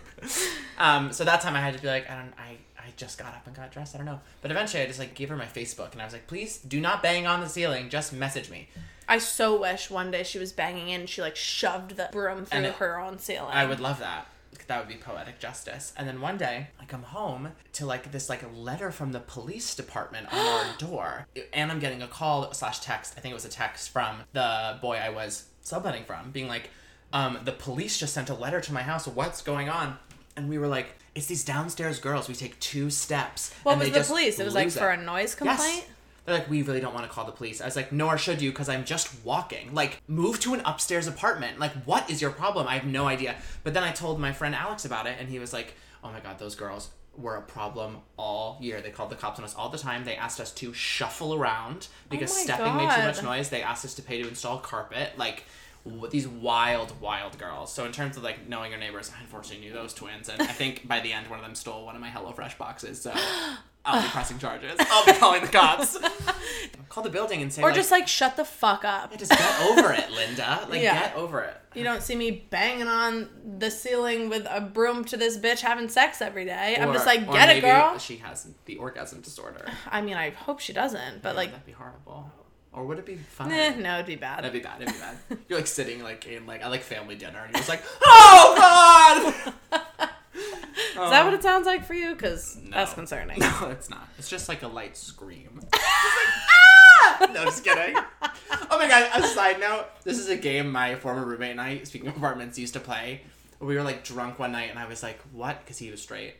Um, so that time I had to be like, I don't, I just got up and got dressed. I don't know. But eventually I just like gave her my Facebook and I was like, please do not bang on the ceiling. Just message me. I so wish one day she was banging in and she like shoved the broom through it- her own ceiling. I would love that. That would be poetic justice. And then one day I come home to like this like letter from the police department on our door, and I'm getting a call slash text. I think it was a text from the boy I was subletting from, being like, um, "The police just sent a letter to my house. What's going on?" And we were like, "It's these downstairs girls. We take two steps." What was the police? It was like lose for a noise Yes. complaint. They're like, we really don't want to call the police. I was like, nor should you, because I'm just walking. Like, move to an upstairs apartment. Like, what is your problem? I have no idea. But then I told my friend Alex about it, and he was like, oh my god, those girls were a problem all year. They called the cops on us all the time. They asked us to shuffle around because Oh stepping made too much noise. They asked us to pay to install carpet. Like, these wild, wild girls. So in terms of like knowing your neighbors, I unfortunately knew those twins, and I think by the end one of them stole one of my HelloFresh boxes. So I'll be pressing charges. I'll be calling the cops. Call the building and say, Or like, just like shut the fuck up. just get over it, Linda. Like Yeah. get over it. You don't see me banging on the ceiling with a broom to this bitch having sex every day. I'm just Or- like, or get it, girl. She has the orgasm disorder. I mean, I hope she doesn't, but like, that'd be horrible. Or would it be fun? eh, no, it'd be bad. That'd be bad. It'd be bad. You're like sitting like in like I like family dinner, and you're just like, oh god. Is that what it sounds like for you? Because that's concerning. No, it's not. It's just like a light scream. Just like, ah! No, just kidding. Oh my god, a side note. This is a game my former roommate and I, speaking of apartments, used to play. We were like drunk one night and I was like, what? Because he was straight.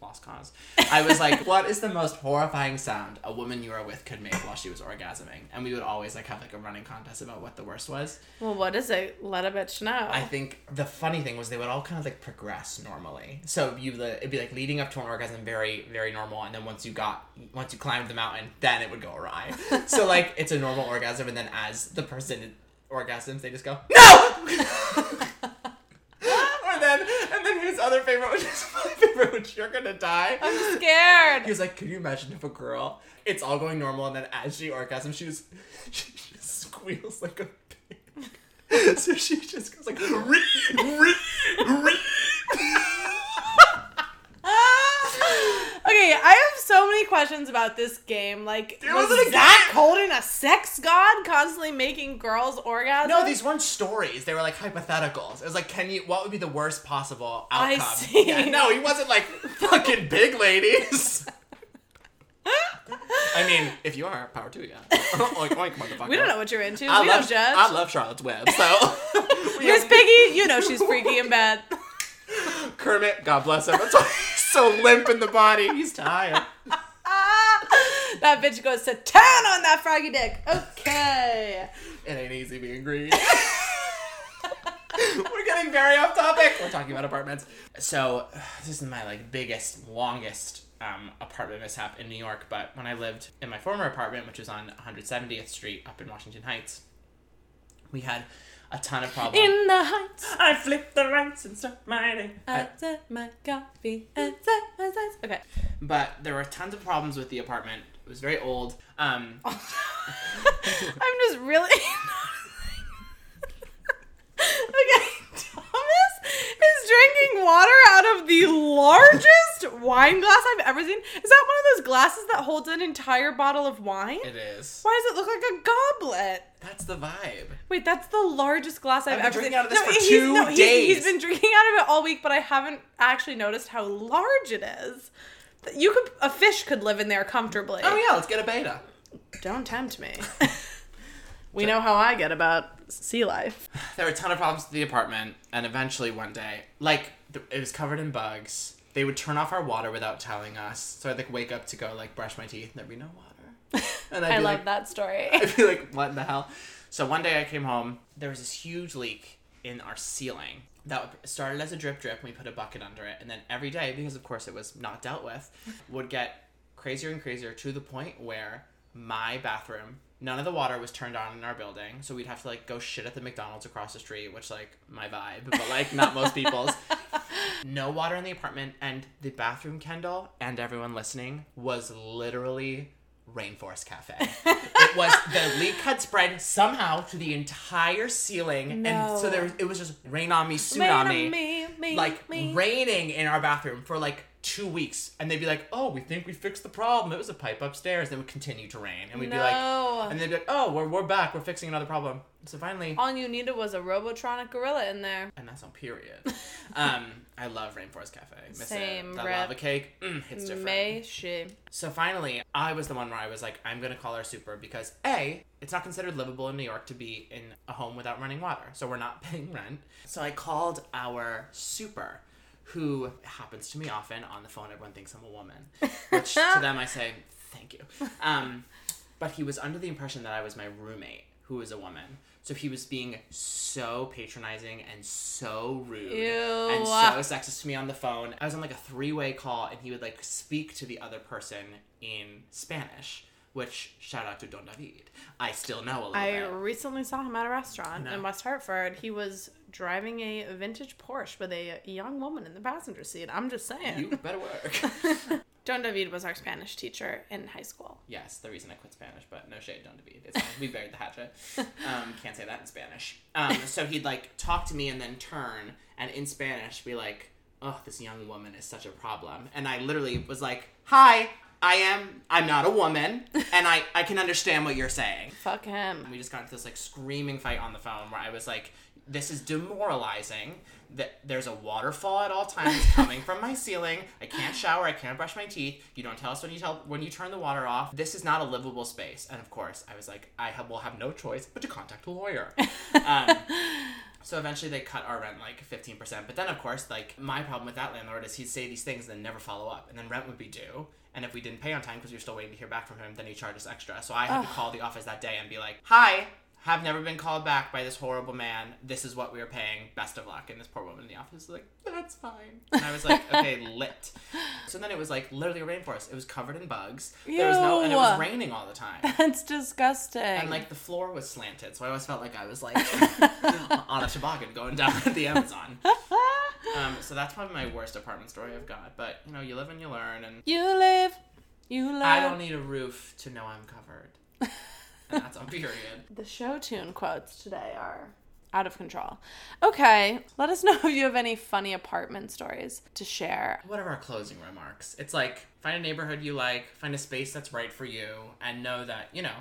Lost cause. I was like, what is the most horrifying sound a woman you were with could make while she was orgasming? And we would always like have like a running contest about what the worst was. Well, what is it? Let a bitch know. I think the funny thing was they would all kind of like progress normally. So you it'd be like leading up to an orgasm very very normal, and then once you got once you climbed the mountain, then it would go awry. so like it's a normal orgasm, and then as the person orgasms, they just go no. or then and then his other favorite, which is my favorite, which you're gonna die. I'm scared. He was like, "Can you imagine if a girl, it's all going normal, and then as she orgasms, she just she just squeals like a pig." so she just goes like, "Ree, ree, ree." okay, I have so many questions about this game. Like, It was wasn't a Zach holding a sex god, constantly making girls orgasm? No, these weren't stories. They were like hypotheticals. It was like, can you? What would be the worst possible outcome? I see. Yeah, no, he wasn't like fucking big ladies. I mean, if you are, power to you. oink, oink, motherfucker. We don't know what you're into. I we love, don't judge. I love Charlotte's Web. So, Miss Piggy, you know she's freaky in bed. Kermit, God bless him. That's why he's so limp in the body. He's tired. that bitch goes to town on that froggy dick. Okay. It ain't easy being green. We're getting very off topic. We're talking about apartments. So this is my like biggest, longest um, apartment mishap in New York. But when I lived in my former apartment, which was on 170th Street up in Washington Heights, we had a ton of problems. In the heights. I flipped the lights and start my day. I set my coffee and set my sights. Okay. But there were tons of problems with the apartment. It was very old. Um, I'm just really. okay, Thomas is drinking water out of the largest wine glass I've ever seen. Is that one of those glasses that holds an entire bottle of wine? it is. Why does it look like a goblet? That's the vibe. Wait, that's the largest glass I've, I've been ever drinking seen. out of this for he's- two he's- He's days. been drinking out of it all week, but I haven't actually noticed how large it is. You could a fish could live in there comfortably. Oh yeah, let's get a betta. Don't tempt me. we know how I get about sea life. There were a ton of problems with the apartment, and eventually one day, like it was covered in bugs. They would turn off our water without telling us, so I'd like wake up to go like brush my teeth, and there'd be no water. And I'd I be love like, that story. I'd be like, what in the hell? So one day I came home. There was this huge leak in our ceiling that started as a drip drip. And we put a bucket under it, and then every day, because of course it was not dealt with, would get crazier and crazier to the point where my bathroom, none of the water was turned on in our building, so we'd have to like go shit at the McDonald's across the street, which like my vibe, but like not most people's. No water in the apartment, and the bathroom, Kendall, and everyone listening was literally Rainforest Cafe. it was the leak had spread somehow to the entire ceiling, and so there was, it was just rain on me, Rain tsunami, on me, me, like me. raining in our bathroom for like two weeks, and they'd be like, "Oh, we think we fixed the problem. It was a pipe upstairs." Then it would continue to rain, and we'd be like, No. and they'd be like, "Oh, we're we're back. We're fixing another problem." So finally, All you needed was a Robotronic gorilla in there. and that's on period. um, I love Rainforest Cafe. Miss Same, it. That rip. lava cake, mm, it's different. May she? So finally, I was the one where I was like, I'm gonna call our super because a, it's not considered livable in New York to be in a home without running water, so we're not paying rent. So I called our super, who happens to me often on the phone. Everyone thinks I'm a woman, which to them I say thank you. Um, but he was under the impression that I was my roommate, who was a woman. So he was being so patronizing and so rude Ew. and so sexist to me on the phone. I was on like a three way call and he would like speak to the other person in Spanish, which shout out to Don David. I still know a little I bit. recently saw him at a restaurant No. in West Hartford. He was driving a vintage Porsche with a young woman in the passenger seat. I'm just saying. You better work. Don David was our Spanish teacher in high school. yes, the reason I quit Spanish, but no shade, Don David. It's fine. We buried the hatchet. Um, can't say that in Spanish. Um, so he'd like talk to me and then turn and in Spanish be like, "Oh, this young woman is such a problem," and I literally was like, "Hi." I am. I'm not a woman, and I I can understand what you're saying. Fuck him. We just got into this like screaming fight on the phone where I was like, "This is demoralizing. That there's a waterfall at all times coming from my ceiling. I can't shower. I can't brush my teeth. You don't tell us when you tell when you turn the water off. This is not a livable space." And of course, I was like, "I have, will have no choice but to contact a lawyer." um, so eventually they cut our rent like 15%. But then, of course, like my problem with that landlord is he'd say these things and then never follow up. And then rent would be due. And if we didn't pay on time because we were still waiting to hear back from him, then he'd charge us extra. So I had to call the office that day and be like, hi, have never been called back by this horrible man. This is what we are paying. Best of luck. And this poor woman in the office was like, that's fine. And I was like, okay, lit. So then it was like literally a rainforest. It was covered in bugs. There was no, and it was raining all the time. That's disgusting. And like the floor was slanted, so I always felt like I was like on a toboggan going down the Amazon. Um, so that's probably my worst apartment story I've got. But you know, you live and you learn, and you live, you learn. I don't need a roof to know I'm covered. That's on period. The show tune quotes today are out of control. Okay, let us know if you have any funny apartment stories to share. What are our closing remarks? It's like find a neighborhood you like, find a space that's right for you, and know that you know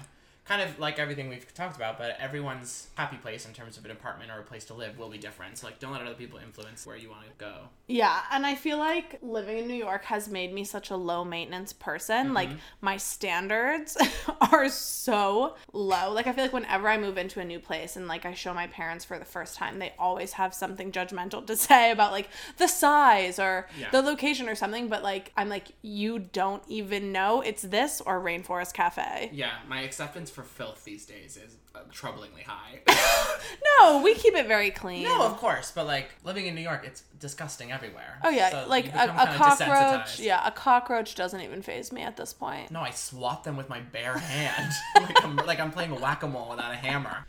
kind of like everything we've talked about, but everyone's happy place in terms of an apartment or a place to live will be different. So like, don't let other people influence where you want to go. Yeah, and I feel like living in New York has made me such a low maintenance person. Like mm-hmm. my standards are so low. Like I feel like whenever I move into a new place and like I show my parents for the first time, they always have something judgmental to say about like the size or Yeah. the location or something, but like I'm like you don't even know it's this or Rainforest Cafe. Yeah, my acceptance for filth these days is uh, troublingly high. No, we keep it very clean. no, of course, but like living in New York, it's disgusting everywhere. Oh yeah, So like a, a cockroach. Yeah, a cockroach doesn't even phase me at this point. No, I swat them with my bare hand, like I'm like I'm playing whack a mole without a hammer.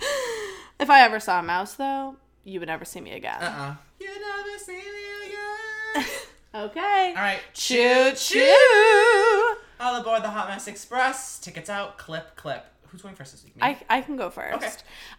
If I ever saw a mouse, though, you would never see me again. Uh uh You never see me again. Okay. All right, Choo choo. all aboard the Hot Mess Express. Tickets out. Clip clip. Who's going first this week? Me? I, I can go first. Okay.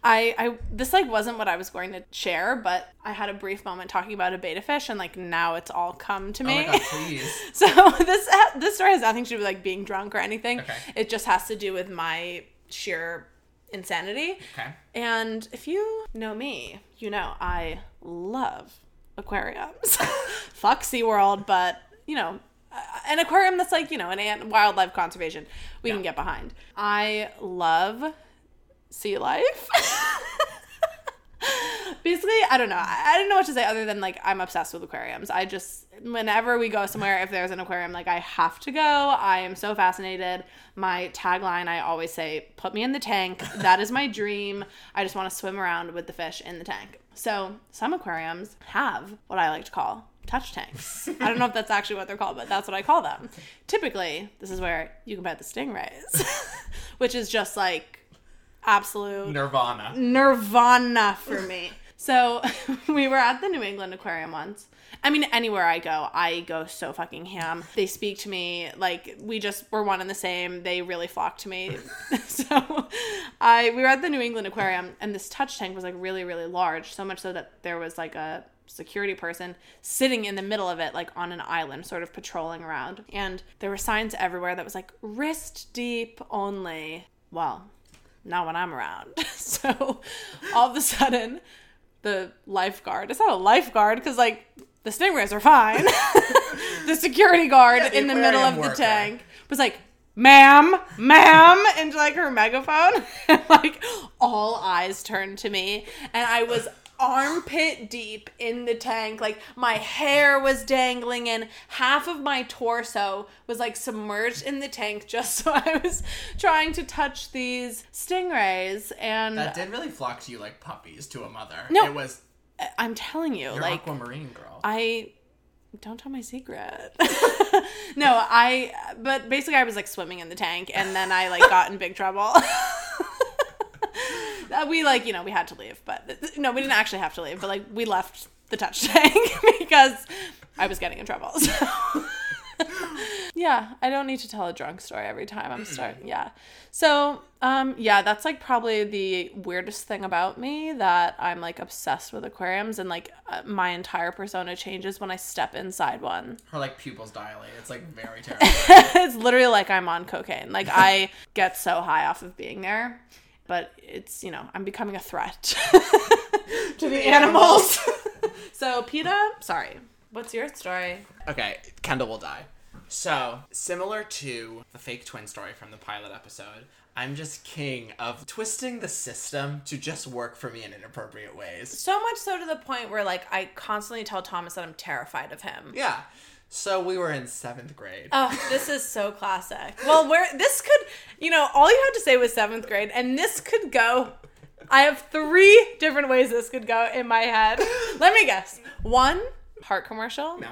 I, I this like wasn't what I was going to share, but I had a brief moment talking about a betta fish, and like now it's all come to oh me. my god, please. so this this story has nothing to do with like being drunk or anything. Okay. It just has to do with my sheer insanity. Okay. And if you know me, you know I love aquariums. Fuck SeaWorld, but you know, an aquarium that's like, you know, an ant wildlife conservation we can get behind. I love sea life. Basically, I don't know. I, I don't know what to say other than like I'm obsessed with aquariums. I just whenever we go somewhere, if there's an aquarium, like I have to go. I am so fascinated. My tagline, I always say, "Put me in the tank." That is my dream. I just want to swim around with the fish in the tank. So some aquariums have what I like to call touch tanks. I don't know if that's actually what they're called, but that's what I call them. Typically, this is where you can pet the stingrays, which is just like absolute Nirvana. nirvana for me. So we were at the New England Aquarium once. I mean, anywhere I go, I go so fucking ham. They speak to me like we just were one and the same. They really flock to me. so I we were at the New England Aquarium and this touch tank was like really really large, so much so that there was like a security person sitting in the middle of it like on an island sort of patrolling around and there were signs everywhere that was like wrist deep only well not when I'm around. So all of a sudden, the lifeguard, it's not a lifeguard because, like, the stingrays are fine. the security guard Yeah, the in the middle of aquarium the tank was like, ma'am, ma'am, into like her megaphone. and, like, all eyes turned to me. And I was armpit deep in the tank. Like, my hair was dangling and half of my torso was like submerged in the tank just so I was trying to touch these stingrays. And That did really flock to you like puppies to a mother. No. It was uh, I'm telling you, like, aquamarine girl. I don't tell my secret. no, I but basically I was like swimming in the tank and then I like got in big trouble. Uh, we like, you know, we had to leave, but no, we didn't actually have to leave, but like we left the touch tank because I was getting in trouble. So. yeah, I don't need to tell a drunk story every time I'm starting. Yeah. So, um yeah, that's like probably the weirdest thing about me that I'm like obsessed with aquariums and like uh, my entire persona changes when I step inside one. Her like pupils dilate. It's like very terrible. it's literally like I'm on cocaine. Like I get so high off of being there, but it's, you know, I'm becoming a threat to the animals. so, PETA, sorry. What's your story? Okay, Kendall will die. So, similar to the fake twin story from the pilot episode, I'm just king of twisting the system to just work for me in inappropriate ways. So much so to the point where like I constantly tell Thomas that I'm terrified of him. Yeah. So we were in seventh grade. Oh, this is so classic. Well, where this could, you know, all you had to say was seventh grade, and this could go. I have three different ways this could go in my head. Let me guess. One, heart commercial. No.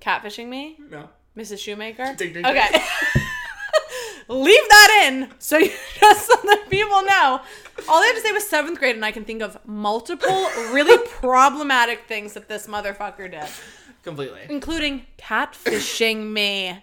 Catfishing me, No. Mrs. Shoemaker. Ding, ding, okay. ding. Leave that in so you just so that people know. All they had to say was seventh grade, and I can think of multiple really problematic things that this motherfucker did, Completely. including catfishing me,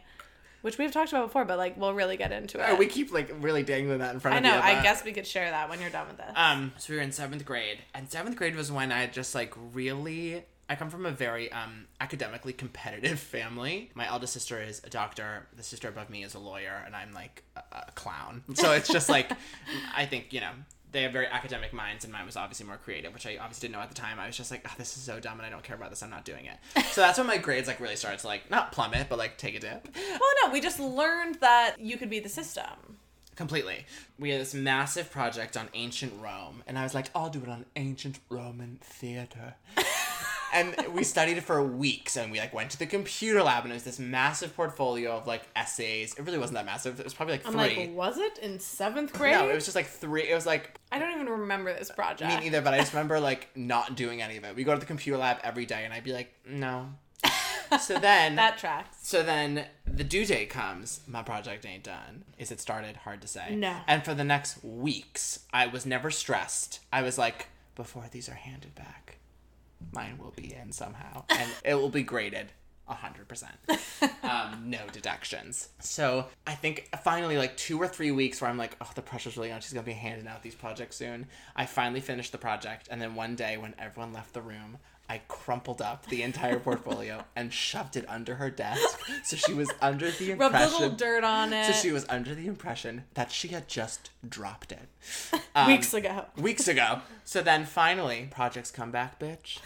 which we've talked about before, but like we'll really get into it. Oh, we keep like really dangling that in front I of know. you. I but- guess we could share that when you're done with this. Um, so we were in seventh grade, and seventh grade was when I just like really I come from a very um, academically competitive family. My eldest sister is a doctor. The sister above me is a lawyer, and I'm like a, a clown. So it's just like, I think you know they have very academic minds, and mine was obviously more creative, which I obviously didn't know at the time. I was just like, oh, this is so dumb, and I don't care about this. I'm not doing it. So that's when my grades like really started to like not plummet, but like take a dip. Well, no, we just learned that you could be the system. Completely. We had this massive project on ancient Rome, and I was like, I'll do it on ancient Roman theater. and we studied it for weeks, and we like went to the computer lab, and it was this massive portfolio of like essays. It really wasn't that massive. It was probably like three I'm like, was it in seventh grade? no, it was just like three. It was like I don't even remember this project. me neither, but I just remember like not doing any of it. We go to the computer lab every day, and I'd be like, no. so then That tracks. So then the due date comes. My project ain't done. Is it started? Hard to say. No. And for the next weeks, I was never stressed. I was like, before these are handed back, mine will be in somehow, and it will be graded. 100%. Um, no deductions. So I think finally, like two or three weeks where I'm like, oh, the pressure's really on. She's going to be handing out these projects soon. I finally finished the project. And then one day when everyone left the room, I crumpled up the entire portfolio and shoved it under her desk. So she was under the impression. Rubbed a little dirt on it. So she was under the impression that she had just dropped it. Um, weeks ago. Weeks ago. So then finally, projects come back, bitch.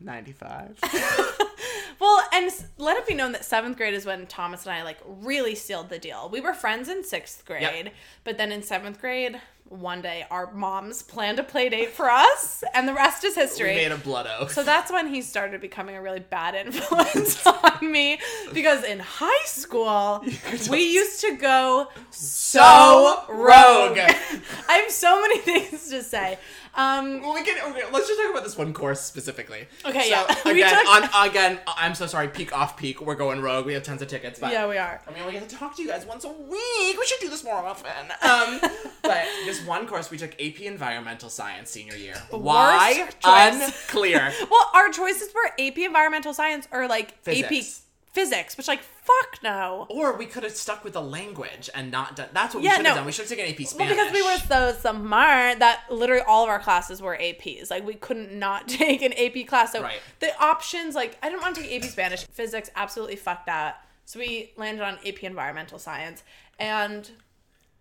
95. Well, and let it be known that seventh grade is when Thomas and I like really sealed the deal. We were friends in sixth grade, but then in seventh grade, one day our moms planned a play date for us, and the rest is We history. made a blood oath. So that's when he started becoming a really bad influence on me because in high school we used to go so rogue. I have so many things to say. Um, Well, we can. Okay, let's just talk about this one course specifically. Okay, so, yeah. Again, on, again, I'm so sorry. Peak off peak. We're going rogue. We have tons of tickets, but yeah, we are. I mean, we get to talk to you guys once a week. We should do this more often. Um, but this one course we took AP Environmental Science senior year. Why? Unclear. Well, our choices were AP Environmental Science or like Physics. AP Physics, which like fuck no. Or we could have stuck with the language and not done. That's what we Yeah, should no. have done. We should have taken AP Well, Spanish. because we were so smart that literally all of our classes were APs. Like we couldn't not take an AP class. So Right. the options, like I didn't want to take AP Spanish, physics, absolutely fuck that. So we landed on AP Environmental Science, and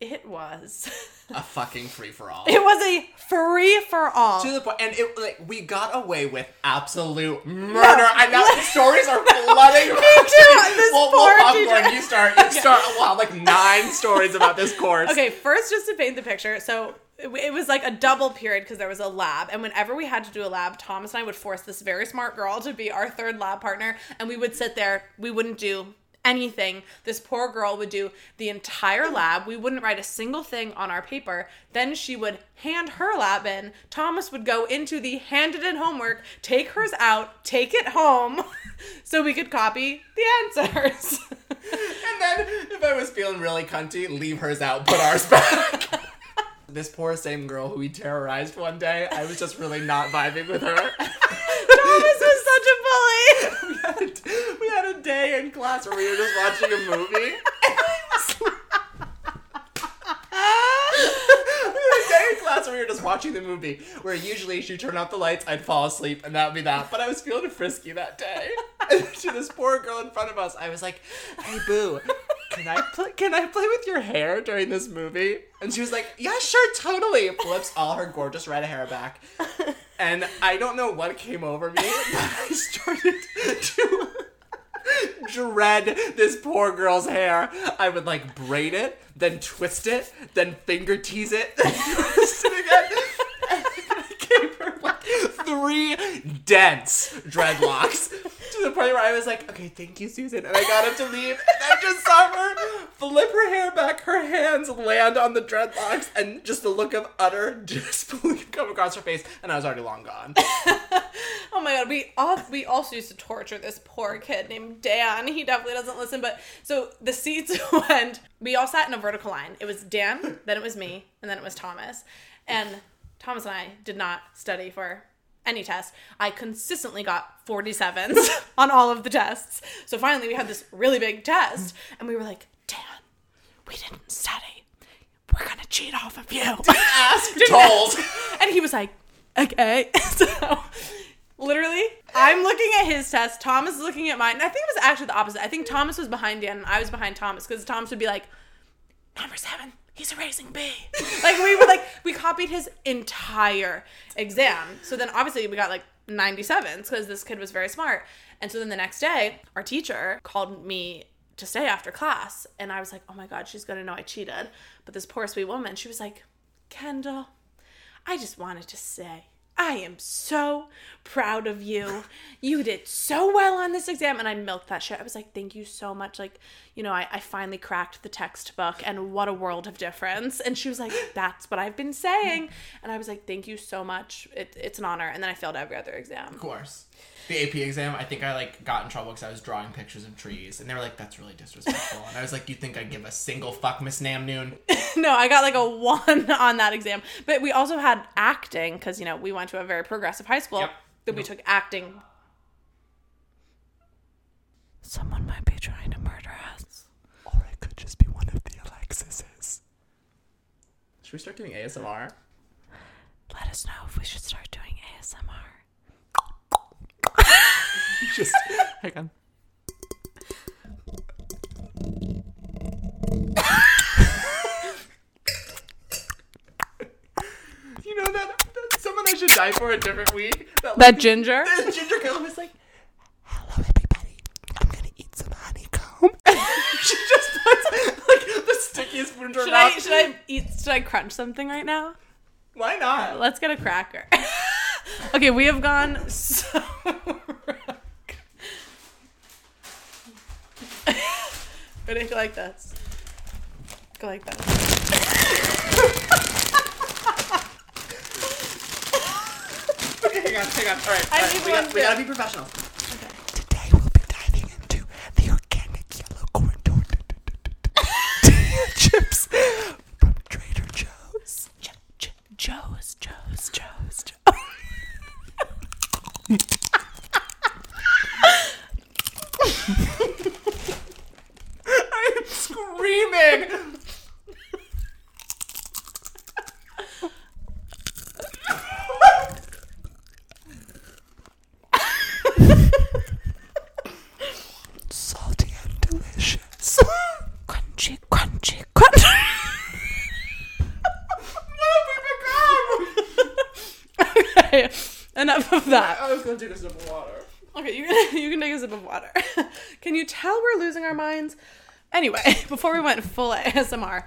it was a fucking free for all. it was a free for all. to the point, and it like we got away with absolute murder. I know the stories are flooding. Me too, this we'll, poor we'll popcorn. You start. You start. We'll like nine stories about this course. Okay, first, just to paint the picture. So it, it was like a double period because there was a lab. And whenever we had to do a lab, Thomas and I would force this very smart girl to be our third lab partner. And we would sit there. We wouldn't do anything. This poor girl would do the entire lab. We wouldn't write a single thing on our paper. Then she would hand her lab in. Thomas would go into the handed in homework, take hers out, take it home so we could copy the answers. And then if I was feeling really cunty, leave hers out, put ours back. This poor same girl who we terrorized one day, I was just really not vibing with her. Thomas was such a bully. we, had a, we had a day in class where we were just watching a movie. we had a day in class where we were just watching the movie, where usually she'd turn off the lights, I'd fall asleep, and that would be that. But I was feeling frisky that day. And to this poor girl in front of us, I was like, "Hey, boo." Can I play? Can I play with your hair during this movie? And she was like, "Yeah, sure, totally." Flips all her gorgeous red hair back, and I don't know what came over me, but I started to dread this poor girl's hair. I would like braid it, then twist it, then finger tease it, then twist it again. And I gave her like three dense dreadlocks the point where I was like, okay, thank you, Susan. And I got up to leave, and I just saw her flip her hair back, her hands land on the dreadlocks, and just the look of utter disbelief come across her face, and I was already long gone. Oh my god, we all, we also used to torture this poor kid named Dan. He definitely doesn't listen, but so the seats went. We all sat in a vertical line. It was Dan, then it was me, and then it was Thomas. And Thomas and I did not study for any test. I consistently got 47s on all of the tests. So finally we had this really big test, and we were like, Dan, we didn't study. We're gonna cheat off of you. Ask told. And he was like, okay. so literally, I'm looking at his test. Thomas is looking at mine. And I think it was actually the opposite. I think Thomas was behind Dan and I was behind Thomas because Thomas would be like, number seven, he's erasing B. like we were like, we copied his entire exam. So then obviously we got like 97s because this kid was very smart. And so then the next day, our teacher called me to stay after class. And I was like, oh my God, she's to know I cheated. But this poor sweet woman, she was like, Kendall, I just wanted to say, I am so proud of you. You did so well on this exam. And I milked that shit. I was like, thank you so much. Like, you know, I, I finally cracked the textbook and what a world of difference. And she was like, that's what I've been saying. And I was like, thank you so much. It, it's an honor. And then I failed every other exam. Of course. The AP exam, I think I like got in trouble because I was drawing pictures of trees, and they were like, "That's really disrespectful." and I was like, "You think I'd give a single fuck, Miss Namnoon?" no, I got like a one on that exam. But we also had acting because, you know, we went to a very progressive high school. Yep. That we took acting. Someone might be trying to murder us. Or it could just be one of the Alexises. Should we start doing ASMR? Let us know if we should start doing ASMR. Just hang on. You know that, that someone I should die for a different week. That, That ginger? that ginger girl was like, Hello, everybody. I'm gonna eat some honeycomb. she just puts like the stickiest spoon into her Should I should I eat should I crunch something right now? Why not? Let's get a cracker. okay, we have gone so Ready? Go like that. Go like that. Okay, hang on, hang on. All right, I all right, need we, one got, we too. gotta be professional. Today we'll be diving into the organic yellow corn tortilla chips from Trader Joe's. J- J- Joe's, Joe's, Joe's, Joe's. I'm screaming. Salty and delicious. crunchy, crunchy, crunchy. okay. Enough of that. I was gonna take a sip of water. Okay, you can you can take a sip of water. can you tell we're losing our minds? Anyway, before we went full ASMR,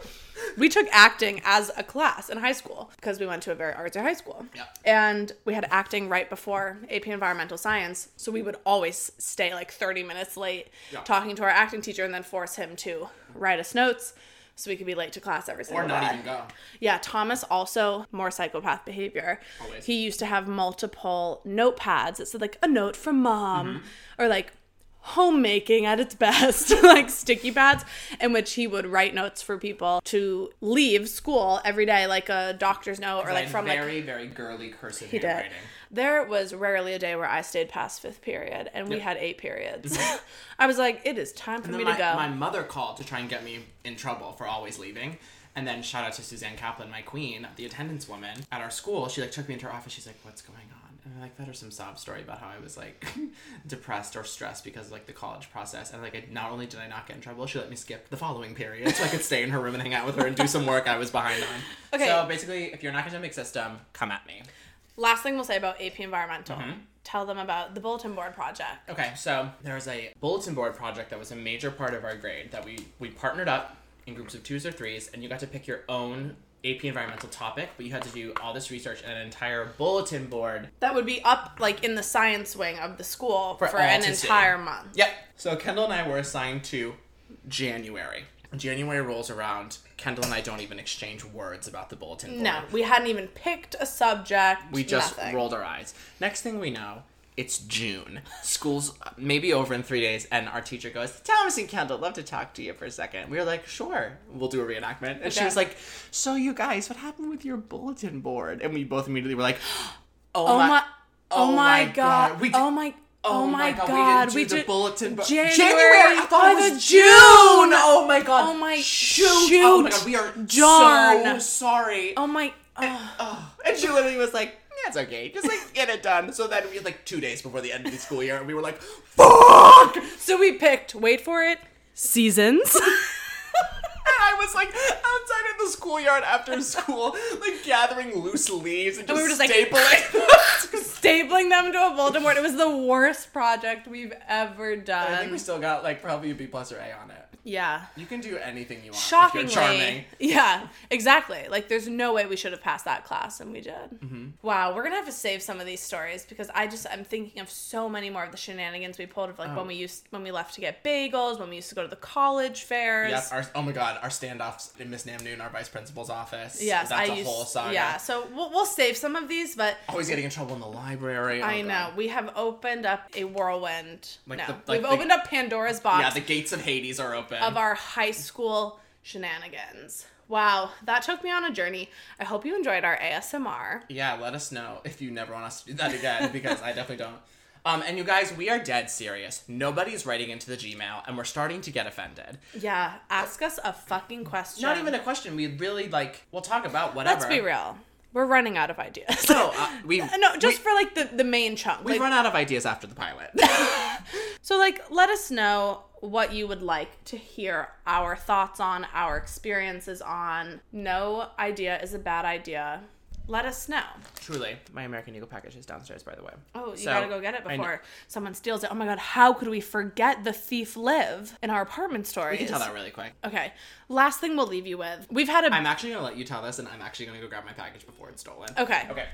we took acting as a class in high school because we went to a very artsy high school. Yeah. And we had acting right before AP Environmental Science, so we would always stay like 30 minutes late Yeah. talking to our acting teacher and then force him to write us notes so we could be late to class every single Or not day. even go. Yeah, Thomas also more psychopath behavior. Always. He used to have multiple notepads that said like a note from mom Mm-hmm. or like homemaking at its best, like sticky pads in which he would write notes for people to leave school every day, like a doctor's note or like from like very, very girly cursive he did. There was rarely a day where I stayed past fifth period, and we had eight periods. Mm-hmm. I was like, it is time for me then to go. my mother called to try and get me in trouble for always leaving. And then shout out to Suzanne Kaplan, my queen, the attendance woman at our school. She like took me into her office. She's like, "What's going on?" Like fed her some sob story about how I was like depressed or stressed because of like the college process. And like, I, not only did I not get in trouble, she let me skip the following period so I could stay in her room and hang out with her and do some work I was behind on. Okay. So basically, if you're an academic system, come at me. Last thing we'll say about AP Environmental. Mm-hmm. Tell them about the bulletin board project. Okay, so there was a bulletin board project that was a major part of our grade that we we partnered up in groups of twos or threes, and you got to pick your own AP environmental topic, but you had to do all this research and an entire bulletin board. That would be up like in the science wing of the school for, For an see. entire month. Yep. So Kendall and I were assigned to January. January rolls around. Kendall and I don't even exchange words about the bulletin board. No, we hadn't even picked a subject. We just nothing. rolled our eyes. Next thing we know, it's June. School's maybe over in three days, and our teacher goes, Thomas and Kendall, love to talk to you for a second. We were like, sure, we'll do a reenactment. And she was like, so you guys, what happened with your bulletin board? And we both immediately were like, oh, Oh my! oh Oh my god! God. We oh my! Oh, oh my god! we didn't the did- bulletin board. January. I thought Oh, it was June. Oh my god! Oh my shoot! Oh my god, we are Darn. so sorry. Oh my! Oh. Oh. And she literally was like, yeah, it's okay. Just like get it done. So then we had like two days before the end of the school year, and we were like, fuck. So we picked, wait for it, seasons. And I was like outside of the schoolyard after school, like gathering loose leaves and just, we were just like- stapling. Stapling them to a board. It was the worst project we've ever done. I think we still got like probably a B plus or A on it. Yeah. You can do anything you want. Shockingly. charming. Yeah, exactly. Like, there's no way we should have passed that class, and we did. Mm-hmm. Wow, we're gonna have to save some of these stories because I just I'm thinking of so many more of the shenanigans we pulled of like Oh. when we used when we left to get bagels, when we used to go to the college fairs. Yep. Our, oh my god, our standoffs in Miss Namnoon, our vice principal's office. Yes, that's I a used. whole saga. Yeah, so we'll, we'll save some of these, but Always getting in trouble in the library. Oh, I God. know we have opened up a whirlwind. Like no, the- like we've the- opened up Pandora's box Yeah, the gates of Hades are open. Of our high school shenanigans. Wow, that took me on a journey. I hope you enjoyed our ASMR. yeah, let us know if you never want us to do that again because I definitely don't. Um, and you guys, we are dead serious. Nobody's writing into the Gmail, and we're starting to get offended. Yeah, ask us a fucking question. Not even a question. We really like. We'll talk about whatever. Let's be real. We're running out of ideas. No, uh, we no, just we, for like the the main chunk. we've Like, run out of ideas after the pilot. so like, let us know what you would like to hear our thoughts on, our experiences on. No idea is a bad idea. Let us know. Truly, my American Eagle package is downstairs, by the way. Oh, you So, gotta go get it before someone steals it. Oh my god, how could we forget the thief live in our apartment stories? We can tell that really quick. Okay, last thing we'll leave you with. We've had a I'm actually gonna let you tell this, and I'm actually gonna go grab my package before it's stolen. Okay. Okay.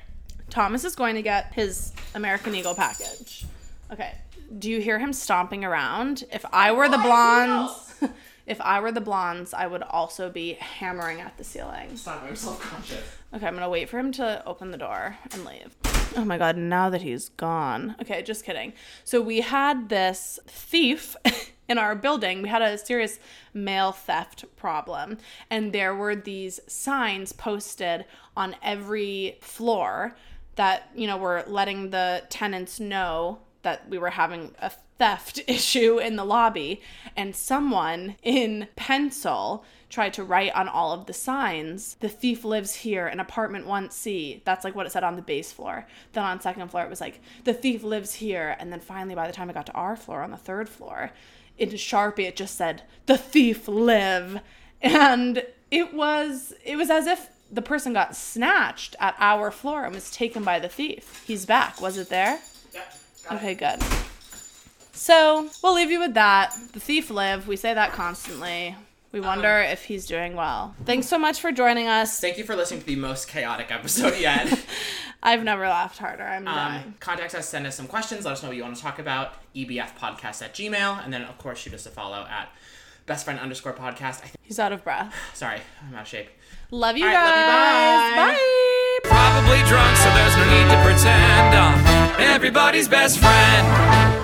Thomas is going to get his American Eagle package. Okay. Do you hear him stomping around? If I were the oh, blondes, if I were the blondes, I would also be hammering at the ceiling. Stop. I'm self-conscious. Okay, I'm gonna wait for him to open the door and leave. Oh my god, now that he's gone. Okay, just kidding. So we had this thief in our building. We had a serious mail theft problem, and there were these signs posted on every floor that, you know, were letting the tenants know that we were having a theft issue in the lobby and someone in pencil tried to write on all of the signs the thief lives here in apartment 1c that's like what it said on the base floor. Then on second floor it was like the thief lives here. And then finally by the time i got to our floor on the third floor in sharpie it just said the thief live. And it was it was as if the person got snatched at our floor and was taken by the thief. He's back. Was it there Okay, good. So we'll leave you with that. The thief live. We say that constantly. We wonder if he's doing well. Thanks so much for joining us. Thank you for listening to the most chaotic episode yet. I've never laughed harder. I'm dying. um, contact us, send us some questions, let us know what you want to talk about. EBF podcast at Gmail, and then of course shoot us a follow at best friend underscore podcast. I think, He's out of breath. sorry, I'm out of shape. Love you All right, love guys. you, bye. bye. Probably drunk, so there's no need to pretend I'm everybody's best friend.